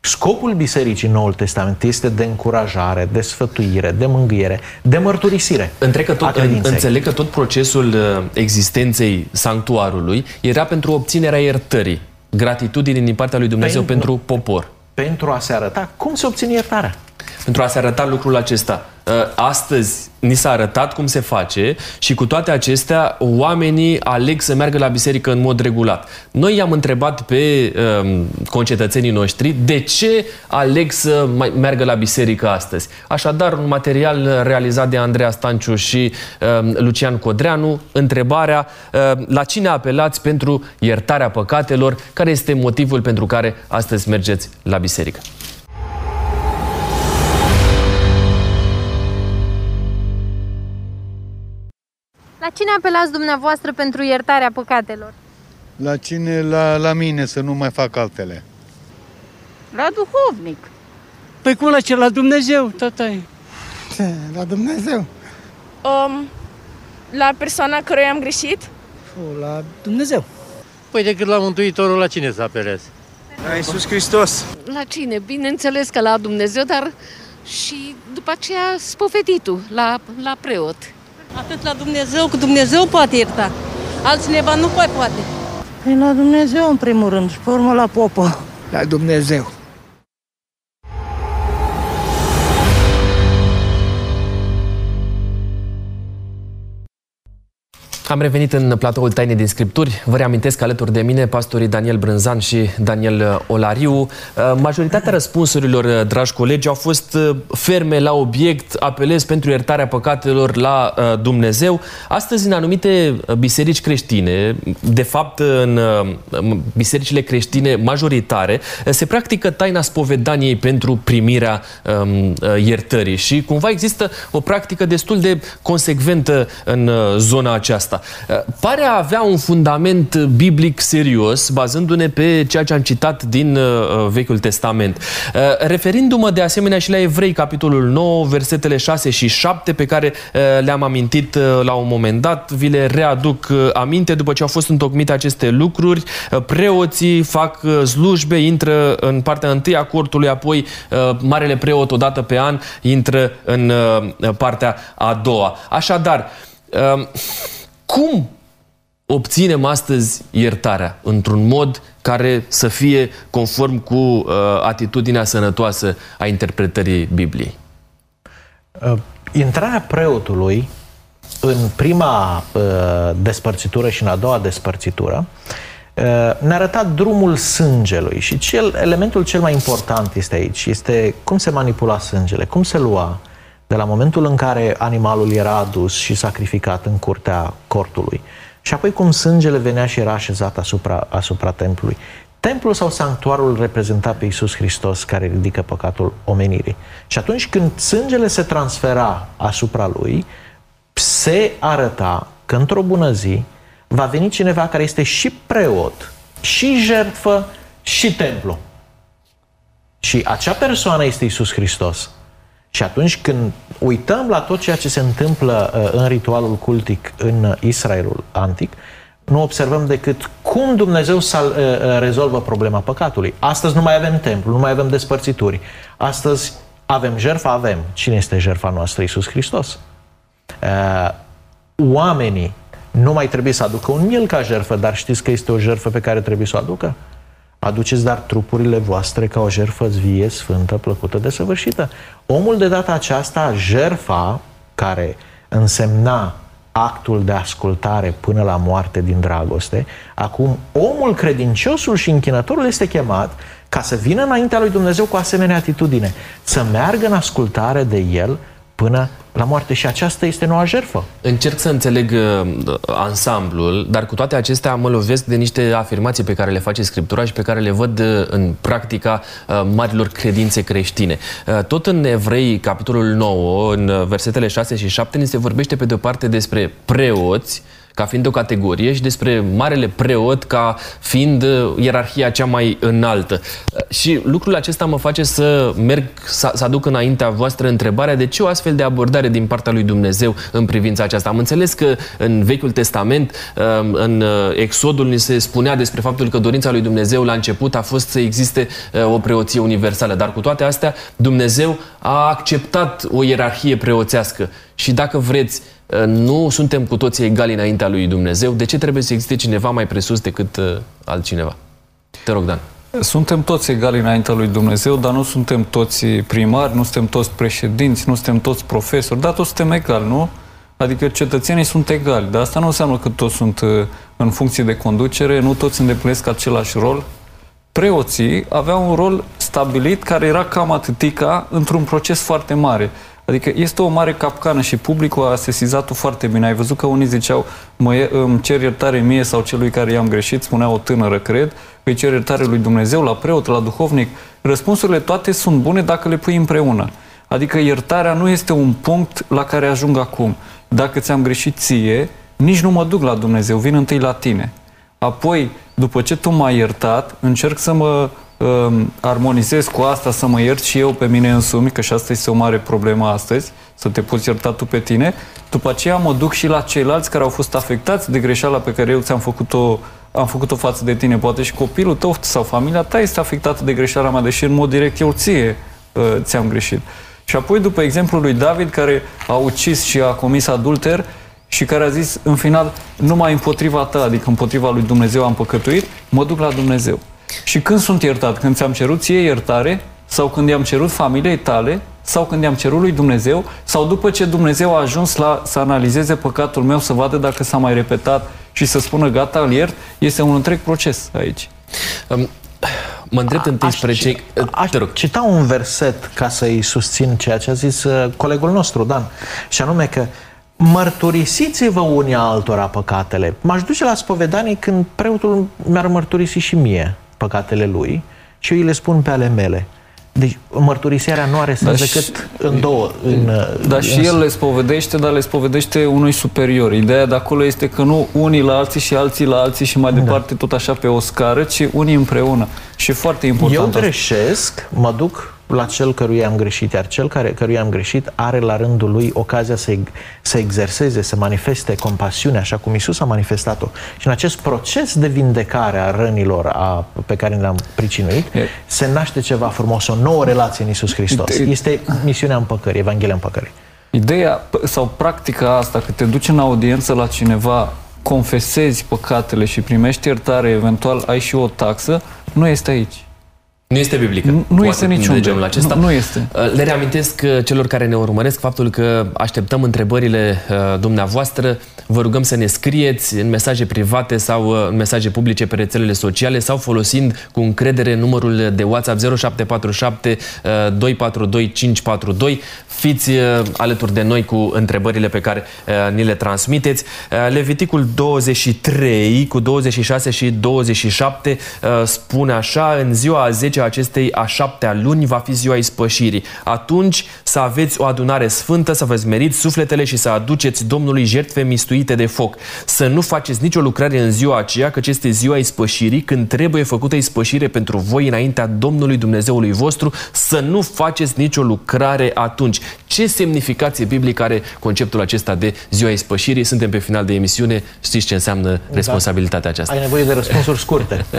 Scopul bisericii în Noul Testament este de încurajare, de sfătuire, de mângâiere, de mărturisire. Întreg că tot, înțeleg că tot procesul uh, existenței sanctuarului era pentru obținerea iertării gratitudine din partea lui Dumnezeu pentru, pentru popor. Pentru a se arăta cum se obține iertarea. Pentru a se arăta lucrul acesta. Uh, astăzi ni s-a arătat cum se face și cu toate acestea oamenii aleg să meargă la biserică în mod regulat. Noi i-am întrebat pe um, concetățenii noștri de ce aleg să mai meargă la biserică astăzi. Așadar, un material realizat de Andreea Stanciu și um, Lucian Codreanu, întrebarea um, la cine apelați pentru iertarea păcatelor, care este motivul pentru care astăzi mergeți la biserică. La cine apelați dumneavoastră pentru iertarea păcatelor? La cine? La, la mine, să nu mai fac altele. La duhovnic. Păi cum la ce? La Dumnezeu, tătai. Ce? La Dumnezeu? Um, la persoana căruia am greșit? O, la Dumnezeu. Păi decât la Mântuitorul, la cine să apelezi? La Iisus Hristos. La cine? Bineînțeles că la Dumnezeu, dar și după aceea spofetitul, la, la preot. Atât la Dumnezeu, că Dumnezeu poate ierta. Altcineva nu mai poate. Păi la Dumnezeu în primul rând și pe urmă la popă. La Dumnezeu. Am revenit în platoul Taine din Scripturi. Vă reamintesc alături de mine pastorii Daniel Brânzan și Daniel Olariu. Uh, majoritatea răspunsurilor, uh, dragi colegi, au fost uh, ferme la obiect, apelez pentru iertarea păcatelor la Dumnezeu. Astăzi, în anumite biserici creștine, de fapt în bisericile creștine majoritare, se practică taina spovedaniei pentru primirea um, iertării și cumva există o practică destul de consecventă în zona aceasta. Uh, pare a avea un fundament biblic serios, bazându-ne pe ceea ce am citat din uh, uh, Vechiul Testament. Referindu-mă de asemenea și la Evrei, capitolul 9, versetele 6 și 7, pe care le-am amintit la un moment dat, vi le readuc aminte după ce au fost întocmite aceste lucruri. Preoții fac slujbe, intră în partea întâi a cortului, apoi Marele Preot odată pe an intră în partea a doua. Așadar, cum obținem astăzi iertarea într-un mod care să fie conform cu uh, atitudinea sănătoasă a interpretării Bibliei? Uh, intrarea preotului în prima uh, despărțitură și în a doua despărțitură uh, ne-a arătat drumul sângelui și cel, elementul cel mai important este aici, este cum se manipula sângele, cum se lua de la momentul în care animalul era adus și sacrificat în curtea cortului și apoi cum sângele venea și era așezat asupra, asupra templului. Templul sau sanctuarul reprezenta pe Iisus Hristos care ridică păcatul omenirii. Și atunci când sângele se transfera asupra lui, se arăta că într-o bună zi va veni cineva care este și preot, și jertfă, și templu. Și acea persoană este Iisus Hristos. Și atunci când uităm la tot ceea ce se întâmplă uh, în ritualul cultic în Israelul antic, nu observăm decât cum Dumnezeu să uh, uh, rezolvă problema păcatului. Astăzi nu mai avem templu, nu mai avem despărțituri. Astăzi avem jertfa, avem. Cine este jertfa noastră? Iisus Hristos. Oamenii nu mai trebuie să aducă un miel ca jertfă, dar știți că este o jertfă pe care trebuie să o aducă? Aduceți dar trupurile voastre ca o jertfă vie, sfântă, plăcută, desăvârșită. Omul de data aceasta, jerfa care însemna actul de ascultare până la moarte din dragoste, acum omul credinciosul și închinătorul este chemat ca să vină înaintea lui Dumnezeu cu asemenea atitudine, să meargă în ascultare de el până la moarte și aceasta este noua jertfă. Încerc să înțeleg uh, ansamblul, dar cu toate acestea mă lovesc de niște afirmații pe care le face Scriptura și pe care le văd uh, în practica uh, marilor credințe creștine. Uh, tot în Evrei, capitolul 9, în uh, versetele 6 și 7, ni se vorbește pe de o parte despre preoți, ca fiind o categorie și despre marele preot ca fiind uh, ierarhia cea mai înaltă. Uh, și lucrul acesta mă face să merg, să, să aduc înaintea voastră întrebarea de ce o astfel de abordare din partea lui Dumnezeu în privința aceasta. Am înțeles că în Vechiul Testament, uh, în Exodul, ni se spunea despre faptul că dorința lui Dumnezeu la început a fost să existe o preoție universală, dar cu toate astea Dumnezeu a acceptat o ierarhie preoțească și dacă vreți, Uh, nu suntem cu toții egali înaintea lui Dumnezeu, de ce trebuie să existe cineva mai presus decât uh, altcineva? Te rog, Dan. Suntem toți egali înaintea lui Dumnezeu, dar nu suntem toți primari, nu suntem toți președinți, nu suntem toți profesori, dar toți suntem egali, nu? Adică cetățenii sunt egali, dar asta nu înseamnă că toți sunt uh, în funcție de conducere, nu toți îndeplinesc același rol. Preoții aveau un rol stabilit care era cam atâtica într-un proces foarte mare. Adică este o mare capcană și publicul a sesizat-o foarte bine. Ai văzut că unii ziceau, mă, îmi cer iertare mie sau celui care i-am greșit, spunea o tânără, cred, îi cer iertare lui Dumnezeu, la preot, la duhovnic. Răspunsurile toate sunt bune dacă le pui împreună. Adică iertarea nu este un punct la care ajung acum. Dacă ți-am greșit ție, nici nu mă duc la Dumnezeu, vin întâi la tine. Apoi, după ce tu m-ai iertat, încerc să mă um, armonizez cu asta, să mă iert și eu pe mine însumi, că și asta este o mare problemă astăzi, să te poți ierta tu pe tine. După aceea mă duc și la ceilalți care au fost afectați de greșeala pe care eu ți-am făcut-o am făcut-o față de tine, poate și copilul tău sau familia ta este afectată de greșeala mea, deși în mod direct eu ție uh, ți-am greșit. Și apoi, după exemplul lui David, care a ucis și a comis adulter și care a zis, în final, numai împotriva ta, adică împotriva lui Dumnezeu am păcătuit, mă duc la Dumnezeu. Și când sunt iertat? Când ți-am cerut ție iertare sau când i-am cerut familiei tale sau când i-am cerut lui Dumnezeu sau după ce Dumnezeu a ajuns la să analizeze păcatul meu, să vadă dacă s-a mai repetat și să spună gata, îl iert, este un întreg proces aici. Um, mă îndrept întâi spre cei... Aș cita un verset ca să-i susțin ceea ce a zis uh, colegul nostru, Dan, și anume că mărturisiți-vă unii altora păcatele. M-aș duce la spovedanie când preotul mi-ar mărturisi și mie păcatele lui și eu îi le spun pe ale mele. Deci mărturisirea nu are sens da decât și, în două. În, da, în, și el le spovedește, dar le spovedește unui superior. Ideea de acolo este că nu unii la alții și alții la alții și mai da. departe tot așa pe o scară, ci unii împreună. Și e foarte important. Eu greșesc, mă duc la cel căruia am greșit, iar cel care, căruia am greșit are la rândul lui ocazia să, să exerseze, să manifeste compasiune, așa cum Isus a manifestat-o. Și în acest proces de vindecare a rănilor a, pe care le-am pricinuit, e... se naște ceva frumos, o nouă relație în Isus Hristos. Este misiunea împăcării, Evanghelia împăcării. Ideea sau practica asta, că te duci în audiență la cineva, confesezi păcatele și primești iertare, eventual ai și o taxă, nu este aici. Nu este biblică. Nu, nu este niciun genul acesta. Nu, nu este. Uh, le reamintesc uh, celor care ne urmăresc faptul că așteptăm întrebările uh, dumneavoastră. Vă rugăm să ne scrieți în mesaje private sau în mesaje publice pe rețelele sociale sau folosind cu încredere numărul de WhatsApp 0747 242 542. Fiți alături de noi cu întrebările pe care ni le transmiteți. Leviticul 23 cu 26 și 27 spune așa, în ziua a 10 a acestei a șaptea luni va fi ziua ispășirii. Atunci să aveți o adunare sfântă, să vă zmeriți sufletele și să aduceți Domnului jertfe mistuite de foc. Să nu faceți nicio lucrare în ziua aceea, căci este ziua ispășirii, când trebuie făcută ispășire pentru voi înaintea Domnului Dumnezeului vostru, să nu faceți nicio lucrare atunci. Ce semnificație biblică are conceptul acesta de ziua ispășirii? Suntem pe final de emisiune, știți ce înseamnă da. responsabilitatea aceasta. Ai nevoie de răspunsuri scurte.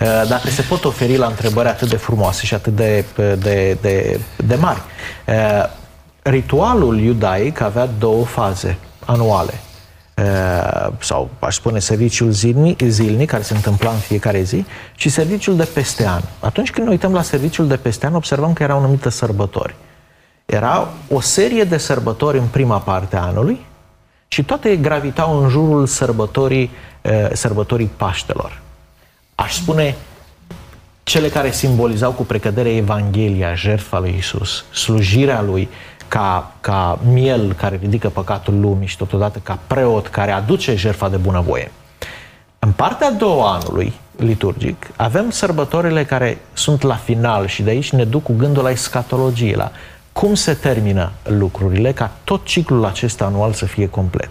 Uh, dacă se pot oferi la întrebări atât de frumoase și atât de, de, de, de mari. Uh, ritualul iudaic avea două faze anuale. Uh, sau aș spune serviciul zilnic, zilnic, care se întâmpla în fiecare zi, și serviciul de peste an. Atunci când ne uităm la serviciul de peste an, observăm că erau numite sărbători. Era o serie de sărbători în prima parte a anului și toate gravitau în jurul sărbătorii, uh, sărbătorii Paștelor. Aș spune cele care simbolizau cu precădere Evanghelia, jertfa lui Isus, slujirea lui ca, ca miel care ridică păcatul lumii și totodată ca preot care aduce jertfa de bunăvoie. În partea a doua anului liturgic avem sărbătorile care sunt la final și de aici ne duc cu gândul la escatologie, la cum se termină lucrurile ca tot ciclul acesta anual să fie complet.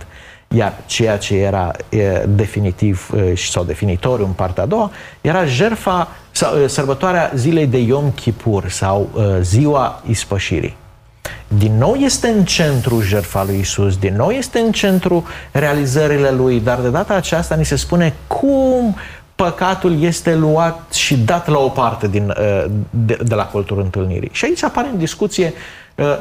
Iar ceea ce era e, definitiv e, sau definitoriu în partea a doua era jerfa sau e, sărbătoarea zilei de Yom Kippur sau e, ziua ispășirii. Din nou este în centru jertfa lui Isus, din nou este în centru realizările lui, dar de data aceasta ni se spune cum păcatul este luat și dat la o parte din, de, de la colțul întâlnirii. Și aici apare în discuție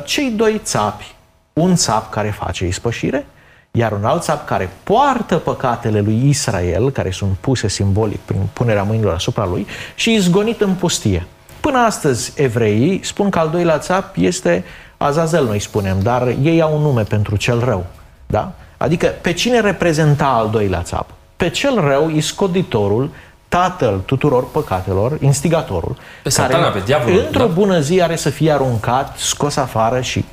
cei doi țapi, un țap care face ispășire iar un alt țap care poartă păcatele lui Israel, care sunt puse simbolic prin punerea mâinilor asupra lui, și izgonit în pustie. Până astăzi, evreii spun că al doilea țap este Azazel, noi spunem, dar ei au un nume pentru cel rău. Da? Adică pe cine reprezenta al doilea țap? Pe cel rău, iscoditorul, tatăl tuturor păcatelor, instigatorul, pe care satana, pe diavolul, într-o da? bună zi are să fie aruncat, scos afară și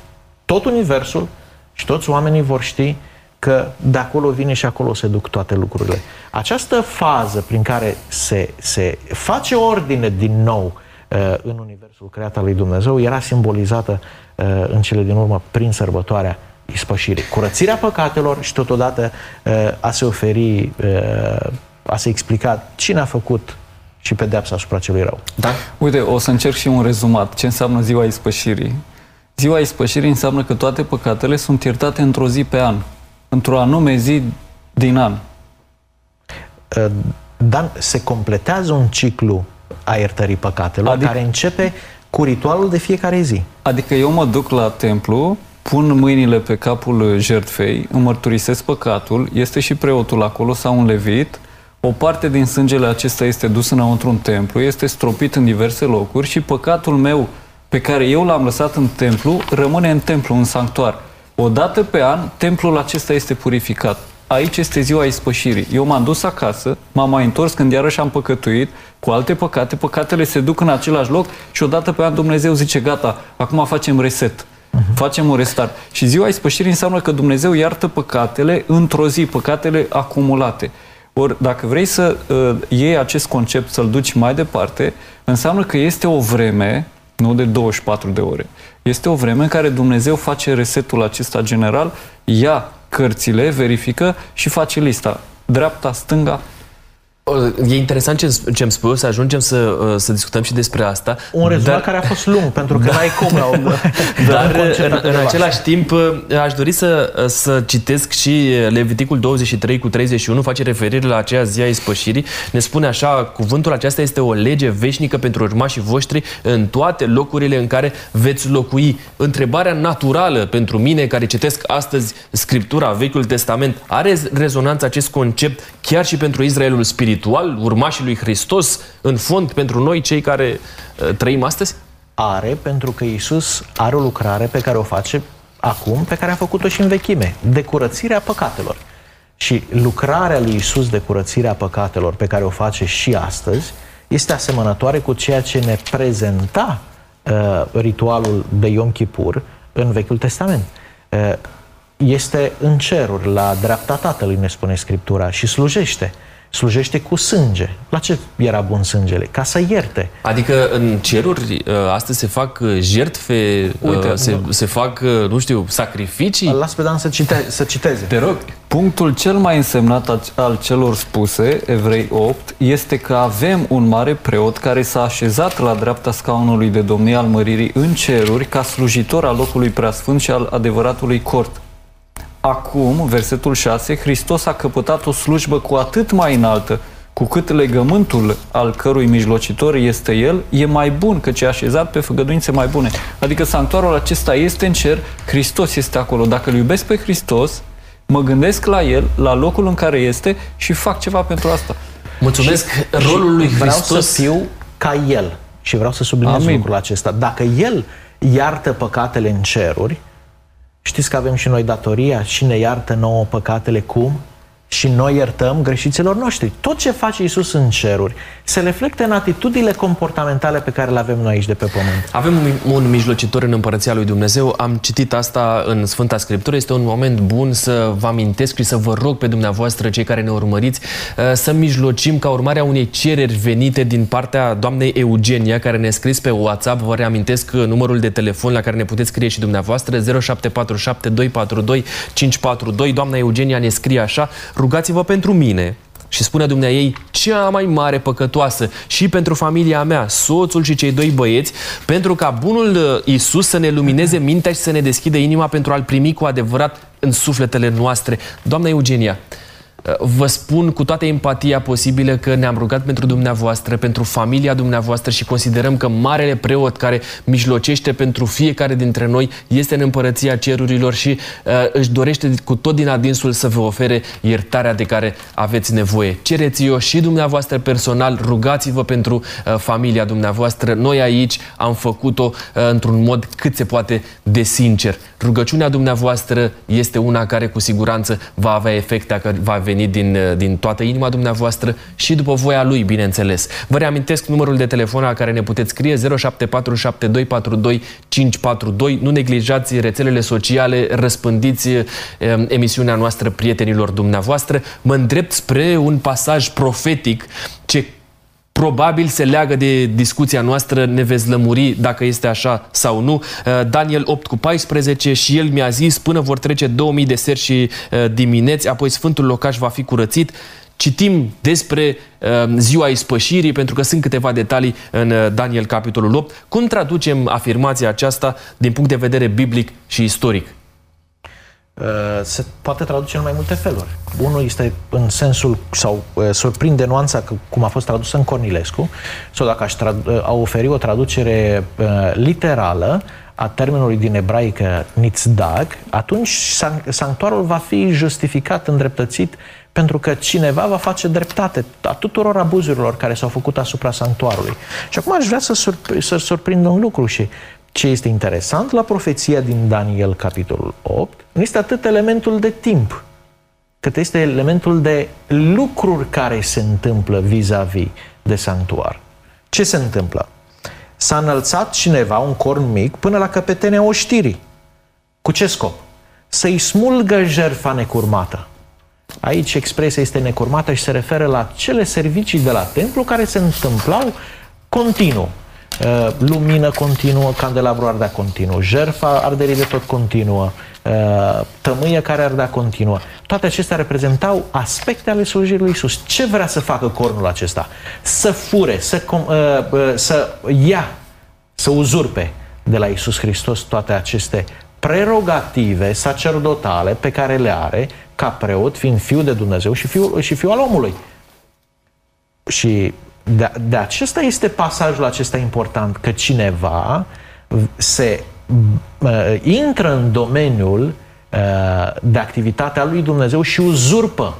tot universul și toți oamenii vor ști că de acolo vine și acolo se duc toate lucrurile. Această fază prin care se, se face ordine din nou uh, în universul creat al lui Dumnezeu era simbolizată uh, în cele din urmă prin sărbătoarea ispășirii. Curățirea păcatelor și totodată uh, a se oferi, uh, a se explica cine a făcut și pedeapsa asupra celui rău. Da? Uite, o să încerc și un rezumat. Ce înseamnă ziua ispășirii? Ziua ispășirii înseamnă că toate păcatele sunt iertate într-o zi pe an într-o anume zi din an. Uh, Dan, se completează un ciclu a iertării păcatelor adică, care începe cu ritualul de fiecare zi. Adică eu mă duc la templu, pun mâinile pe capul jertfei, îmi mărturisesc păcatul, este și preotul acolo sau un levit, o parte din sângele acesta este dus înăuntru un templu, este stropit în diverse locuri și păcatul meu pe care eu l-am lăsat în templu rămâne în templu, în sanctuar. O dată pe an, templul acesta este purificat. Aici este ziua ispășirii. Eu m-am dus acasă, m-am mai întors când iarăși am păcătuit cu alte păcate, păcatele se duc în același loc și odată pe an Dumnezeu zice, gata, acum facem reset. Uh-huh. Facem un restart. Și ziua ispășirii înseamnă că Dumnezeu iartă păcatele într-o zi, păcatele acumulate. Ori dacă vrei să uh, iei acest concept, să-l duci mai departe, înseamnă că este o vreme, nu de 24 de ore, este o vreme în care Dumnezeu face resetul acesta general, ia cărțile, verifică și face lista. Dreapta, stânga, E interesant ce, ce îmi spui, să ajungem să, uh, să discutăm și despre asta. Un rezumat dar... care a fost lung, pentru că da. n-ai cum la Dar în, în același timp uh, aș dori să, uh, să citesc și Leviticul 23 cu 31, face referire la aceea zi a ispășirii. Ne spune așa, cuvântul acesta este o lege veșnică pentru urmașii voștri în toate locurile în care veți locui. Întrebarea naturală pentru mine, care citesc astăzi Scriptura, Vechiul Testament, are rezonanță acest concept chiar și pentru Israelul spiritual? spiritual, urmașii lui Hristos, în fond, pentru noi, cei care uh, trăim astăzi? Are, pentru că Isus are o lucrare pe care o face acum, pe care a făcut-o și în vechime, de curățirea păcatelor. Și lucrarea lui Isus de curățirea păcatelor, pe care o face și astăzi, este asemănătoare cu ceea ce ne prezenta uh, ritualul de Yom Kippur în Vechiul Testament. Uh, este în ceruri, la dreapta Tatălui, ne spune Scriptura, și slujește. Uh, slujește cu sânge. La ce era bun sângele? Ca să ierte. Adică în ceruri uh, astăzi se fac uh, jertfe, uh, Uite, se, nu. se fac, nu știu, sacrificii? Las pe Dan să, cite, să citeze. Te rog. Punctul cel mai însemnat al celor spuse, Evrei 8, este că avem un mare preot care s-a așezat la dreapta scaunului de domnie al măririi în ceruri ca slujitor al locului preasfânt și al adevăratului cort. Acum, versetul 6, Hristos a căpătat o slujbă cu atât mai înaltă, cu cât legământul al cărui mijlocitor este El, e mai bun, căci e așezat pe făgăduințe mai bune. Adică sanctuarul acesta este în cer, Hristos este acolo. Dacă îl iubesc pe Hristos, mă gândesc la El, la locul în care este și fac ceva pentru asta. Mulțumesc și, rolul lui Hristos. Vreau să fiu ca El și vreau să subliniez Amin. lucrul acesta. Dacă El iartă păcatele în ceruri, Știți că avem și noi datoria și ne iartă nouă păcatele cum? Și noi iertăm greșiților noștri. Tot ce face Isus în ceruri se reflectă în atitudile comportamentale pe care le avem noi aici de pe pământ. Avem un, un mijlocitor în Împărăția lui Dumnezeu. Am citit asta în Sfânta Scriptură. Este un moment bun să vă amintesc și să vă rog pe dumneavoastră, cei care ne urmăriți, uh, să mijlocim ca urmare a unei cereri venite din partea doamnei Eugenia, care ne-a scris pe WhatsApp. Vă reamintesc numărul de telefon la care ne puteți scrie și dumneavoastră, 0747 242 542. Doamna Eugenia ne scrie așa, rugați-vă pentru mine, și spune dumnea ei, cea mai mare păcătoasă și pentru familia mea, soțul și cei doi băieți, pentru ca bunul uh, Isus să ne lumineze mintea și să ne deschidă inima pentru a-L primi cu adevărat în sufletele noastre. Doamna Eugenia, Vă spun cu toată empatia posibilă că ne-am rugat pentru dumneavoastră, pentru familia dumneavoastră și considerăm că Marele Preot care mijlocește pentru fiecare dintre noi este în împărăția cerurilor și uh, își dorește cu tot din adinsul să vă ofere iertarea de care aveți nevoie. Cereți-o și dumneavoastră personal, rugați-vă pentru uh, familia dumneavoastră. Noi aici am făcut-o uh, într-un mod cât se poate de sincer. Rugăciunea dumneavoastră este una care cu siguranță va avea efecte, că va veni din, din toată inima dumneavoastră și după voia lui, bineînțeles. Vă reamintesc numărul de telefon la care ne puteți scrie 0747242542. Nu neglijați rețelele sociale, răspândiți emisiunea noastră prietenilor dumneavoastră. Mă îndrept spre un pasaj profetic ce probabil se leagă de discuția noastră, ne veți lămuri dacă este așa sau nu. Uh, Daniel 8 cu 14 și el mi-a zis până vor trece 2000 de seri și uh, dimineți, apoi Sfântul Locaș va fi curățit. Citim despre uh, ziua ispășirii, pentru că sunt câteva detalii în Daniel capitolul 8. Cum traducem afirmația aceasta din punct de vedere biblic și istoric? Uh, se poate traduce în mai multe feluri. Unul este în sensul, sau uh, surprinde nuanța că, cum a fost tradusă în Cornilescu, sau dacă aș tradu- uh, a oferi o traducere literală a termenului din ebraică nitzdag, atunci sanctuarul va fi justificat, îndreptățit, pentru că cineva va face dreptate a tuturor abuzurilor care s-au făcut asupra sanctuarului. Și acum aș vrea să, surp- să surprind un lucru și ce este interesant la profeția din Daniel, capitolul 8, nu este atât elementul de timp, cât este elementul de lucruri care se întâmplă vis-a-vis de sanctuar. Ce se întâmplă? S-a înălțat cineva un corn mic până la căpetenia oștirii. Cu ce scop? Să-i smulgă jertfa necurmată. Aici expresia este necurmată și se referă la cele servicii de la templu care se întâmplau continuu. Uh, lumină continuă, candelabru ardea continuă, jerfa arderii de tot continuă, uh, tămâie care ardea continuă. Toate acestea reprezentau aspecte ale slujirii lui Isus. Ce vrea să facă cornul acesta? Să fure, să, uh, să ia, să uzurpe de la Isus Hristos toate aceste prerogative sacerdotale pe care le are ca preot, fiind fiul de Dumnezeu și fiul, și fiul al omului. Și de, de acesta este pasajul acesta important, că cineva se uh, intră în domeniul uh, de activitate a lui Dumnezeu și uzurpă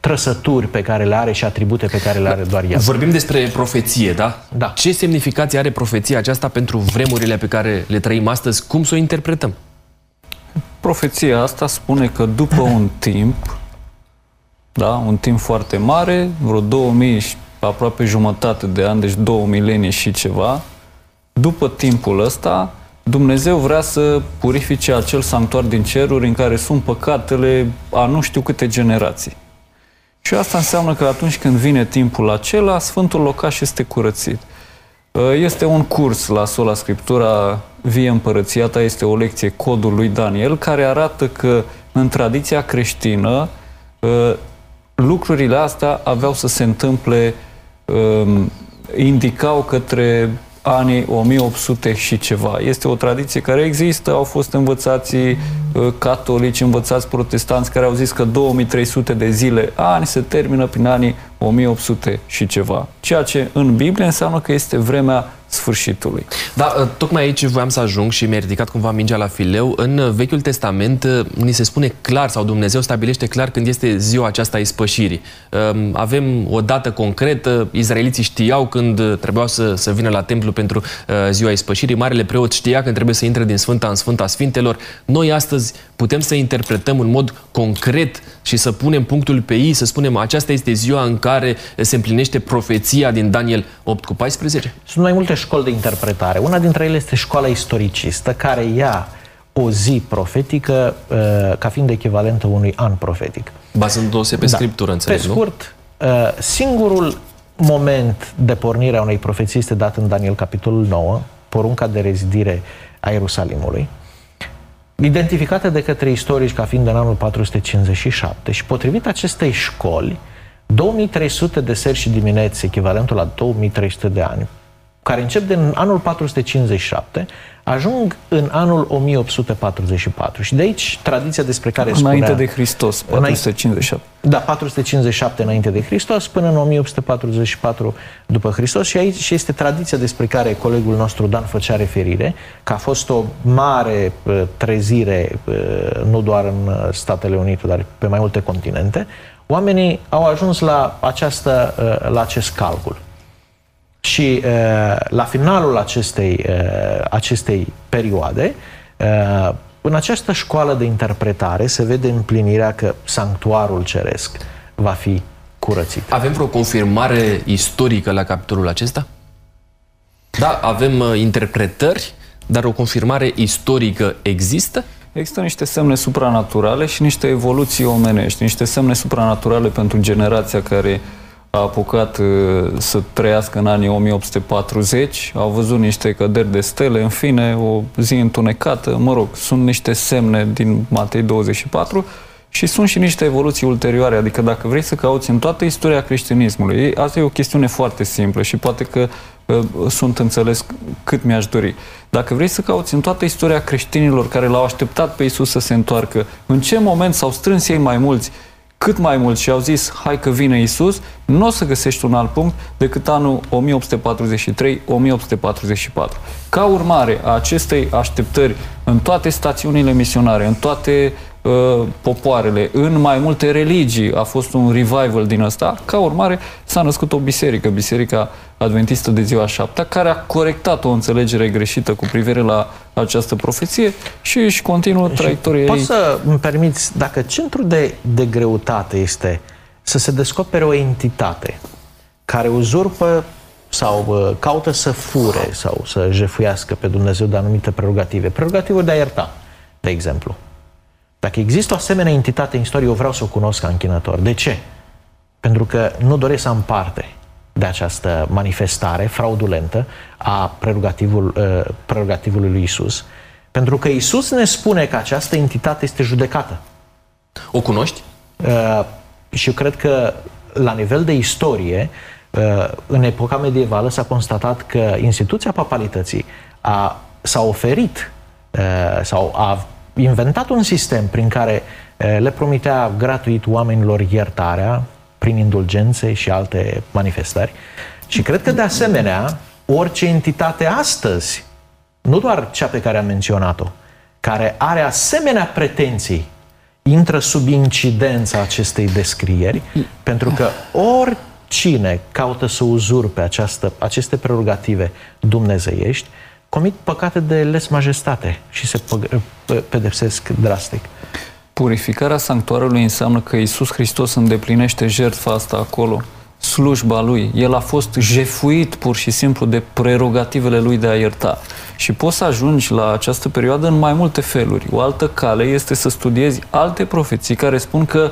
trăsături pe care le are și atribute pe care le are doar el. Vorbim despre profeție, da? Da. Ce semnificație are profeția aceasta pentru vremurile pe care le trăim astăzi? Cum să o interpretăm? Profeția asta spune că după un timp, da, un timp foarte mare, vreo 2000 aproape jumătate de ani, deci două milenii și ceva, după timpul ăsta, Dumnezeu vrea să purifice acel sanctuar din ceruri în care sunt păcatele a nu știu câte generații. Și asta înseamnă că atunci când vine timpul acela, Sfântul Locaș este curățit. Este un curs la Sola Scriptura Vie Împărăția ta, este o lecție codul lui Daniel, care arată că în tradiția creștină lucrurile astea aveau să se întâmple um, indicau către anii 1800 și ceva. Este o tradiție care există, au fost învățați uh, catolici, învățați protestanți care au zis că 2300 de zile, ani se termină prin anii 1800 și ceva. Ceea ce în Biblie înseamnă că este vremea sfârșitului. Da, ă, tocmai aici voiam să ajung și mi-a ridicat cumva mingea la fileu. În Vechiul Testament ă, ni se spune clar sau Dumnezeu stabilește clar când este ziua aceasta a ispășirii. Ă, avem o dată concretă, izraeliții știau când trebuiau să, să vină la templu pentru ziua ispășirii, Marele Preot știa când trebuie să intre din Sfânta în Sfânta Sfintelor. Noi astăzi putem să interpretăm în mod concret și să punem punctul pe ei, să spunem aceasta este ziua în care se împlinește profeția din Daniel 8 cu 14? Sunt mai multe școli de interpretare. Una dintre ele este școala istoricistă, care ia o zi profetică uh, ca fiind echivalentă unui an profetic. Bazându-se pe da. scriptură, înțeleg, Pe scurt, uh, singurul moment de pornire a unei profeții este dat în Daniel, capitolul 9, porunca de rezidire a Ierusalimului, identificată de către istorici ca fiind în anul 457 și potrivit acestei școli, 2300 de seri și dimineți, echivalentul la 2300 de ani, care încep din anul 457, ajung în anul 1844. Și de aici tradiția despre care Înainte spunea... de Hristos, 457. Da, 457 înainte de Hristos, până în 1844 după Hristos. Și aici este tradiția despre care colegul nostru Dan făcea referire, că a fost o mare uh, trezire, uh, nu doar în uh, Statele Unite, dar pe mai multe continente. Oamenii au ajuns la, această, la acest calcul. Și uh, la finalul acestei, uh, acestei perioade, uh, în această școală de interpretare se vede împlinirea că sanctuarul ceresc va fi curățit. Avem vreo confirmare istorică la capitolul acesta? Da, avem uh, interpretări, dar o confirmare istorică există? Există niște semne supranaturale și niște evoluții omenești, niște semne supranaturale pentru generația care a apucat uh, să trăiască în anii 1840, au văzut niște căderi de stele, în fine, o zi întunecată, mă rog, sunt niște semne din Matei 24 și sunt și niște evoluții ulterioare, adică dacă vrei să cauți în toată istoria creștinismului, asta e o chestiune foarte simplă și poate că uh, sunt înțeles cât mi-aș dori. Dacă vrei să cauți în toată istoria creștinilor care l-au așteptat pe Isus să se întoarcă, în ce moment s-au strâns ei mai mulți cât mai mult și au zis, hai că vine Isus, nu o să găsești un alt punct decât anul 1843-1844. Ca urmare a acestei așteptări în toate stațiunile misionare, în toate uh, popoarele, în mai multe religii a fost un revival din ăsta. Ca urmare, s-a născut o biserică, Biserica Adventistă de ziua șaptea, care a corectat o înțelegere greșită cu privire la această profeție și își continuă traiectoria Poți să îmi permiți, dacă centrul de, de greutate este să se descopere o entitate care uzurpă sau uh, caută să fure sau să jefuiască pe Dumnezeu de anumite prerogative. Prerogativul de a ierta, de exemplu. Dacă există o asemenea entitate în istorie, eu vreau să o cunosc ca închinător. De ce? Pentru că nu doresc să am parte de această manifestare fraudulentă a prerogativul, uh, prerogativului lui Isus. Pentru că Isus ne spune că această entitate este judecată. O cunoști? Uh, și eu cred că la nivel de istorie, uh, în epoca medievală s-a constatat că instituția papalității a, s-a oferit uh, sau a inventat un sistem prin care uh, le promitea gratuit oamenilor iertarea prin indulgențe și alte manifestări. Și cred că, de asemenea, orice entitate astăzi, nu doar cea pe care am menționat-o, care are asemenea pretenții intră sub incidența acestei descrieri, pentru că oricine caută să uzurpe această, aceste prerogative dumnezeiești, comit păcate de les majestate și se pedepsesc drastic. Purificarea sanctuarului înseamnă că Isus Hristos îndeplinește jertfa asta acolo, slujba Lui. El a fost jefuit pur și simplu de prerogativele Lui de a ierta. Și poți să ajungi la această perioadă în mai multe feluri. O altă cale este să studiezi alte profeții care spun că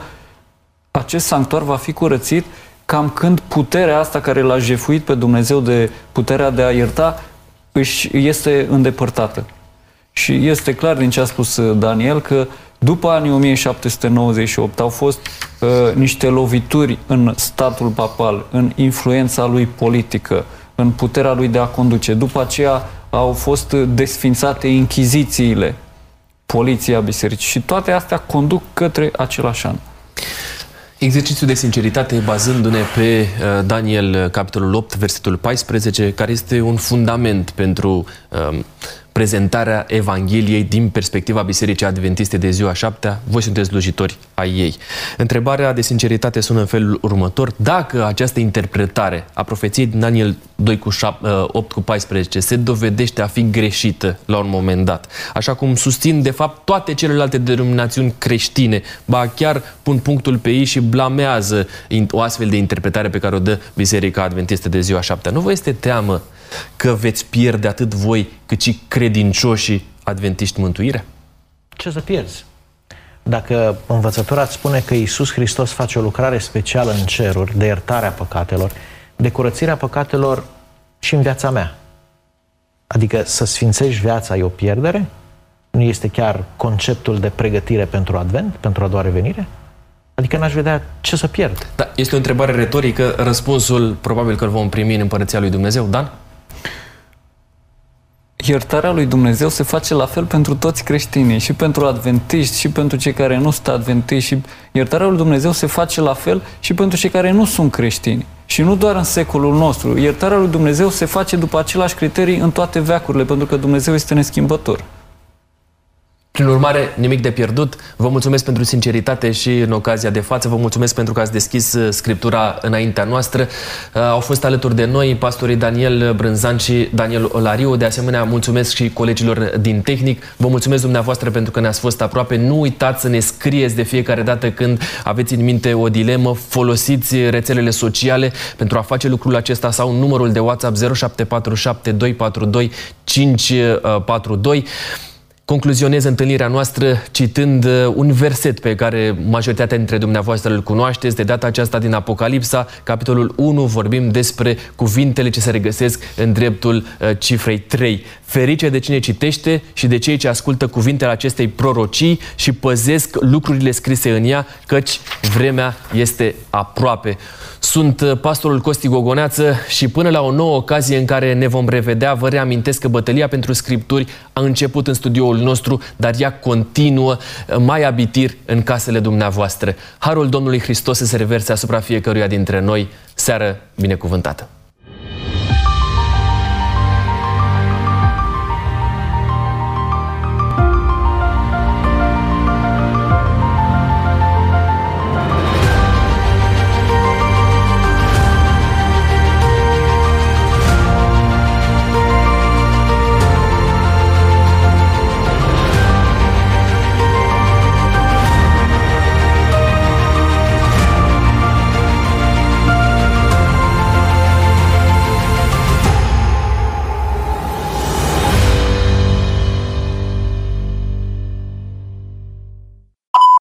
acest sanctuar va fi curățit cam când puterea asta care l-a jefuit pe Dumnezeu de puterea de a ierta își este îndepărtată. Și este clar din ce a spus uh, Daniel că după anii 1798 au fost uh, niște lovituri în statul papal, în influența lui politică, în puterea lui de a conduce. După aceea au fost desfințate inchizițiile, poliția bisericii și toate astea conduc către același an. Exercițiul de sinceritate bazându-ne pe uh, Daniel, capitolul 8, versetul 14, care este un fundament pentru uh, prezentarea Evangheliei din perspectiva Bisericii Adventiste de ziua șaptea, voi sunteți slujitori ai ei. Întrebarea de sinceritate sună în felul următor. Dacă această interpretare a profeției din Daniel 2 cu 7, 8 cu 14 se dovedește a fi greșită la un moment dat, așa cum susțin de fapt toate celelalte denominațiuni creștine, ba chiar pun punctul pe ei și blamează o astfel de interpretare pe care o dă Biserica Adventistă de ziua șaptea. Nu vă este teamă că veți pierde atât voi cât și credincioșii adventiști mântuirea? Ce să pierzi? Dacă învățătura îți spune că Isus Hristos face o lucrare specială în ceruri de iertarea păcatelor, de curățirea păcatelor și în viața mea, adică să sfințești viața e o pierdere? Nu este chiar conceptul de pregătire pentru Advent, pentru a doua revenire? Adică n-aș vedea ce să pierd. Da, este o întrebare retorică. Răspunsul probabil că îl vom primi în Împărăția lui Dumnezeu. Dan? Iertarea lui Dumnezeu se face la fel pentru toți creștinii, și pentru adventiști, și pentru cei care nu sunt adventiști, și iertarea lui Dumnezeu se face la fel și pentru cei care nu sunt creștini. Și nu doar în secolul nostru. Iertarea lui Dumnezeu se face după același criterii în toate veacurile, pentru că Dumnezeu este neschimbător. Prin urmare, nimic de pierdut. Vă mulțumesc pentru sinceritate și în ocazia de față. Vă mulțumesc pentru că ați deschis uh, Scriptura înaintea noastră. Uh, au fost alături de noi pastorii Daniel Brânzan și Daniel Olariu. De asemenea, mulțumesc și colegilor din tehnic. Vă mulțumesc dumneavoastră pentru că ne-ați fost aproape. Nu uitați să ne scrieți de fiecare dată când aveți în minte o dilemă. Folosiți rețelele sociale pentru a face lucrul acesta sau numărul de WhatsApp 0747 242 542. Concluzionez întâlnirea noastră citând uh, un verset pe care majoritatea dintre dumneavoastră îl cunoașteți. De data aceasta din Apocalipsa, capitolul 1, vorbim despre cuvintele ce se regăsesc în dreptul uh, cifrei 3. Ferice de cine citește și de cei ce ascultă cuvintele acestei prorocii și păzesc lucrurile scrise în ea, căci vremea este aproape. Sunt uh, pastorul Costi Gogoneață și până la o nouă ocazie în care ne vom revedea, vă reamintesc că bătălia pentru scripturi a început în studioul nostru, dar ea continuă uh, mai abitir în casele dumneavoastră. Harul Domnului Hristos să se reverse asupra fiecăruia dintre noi. Seară binecuvântată!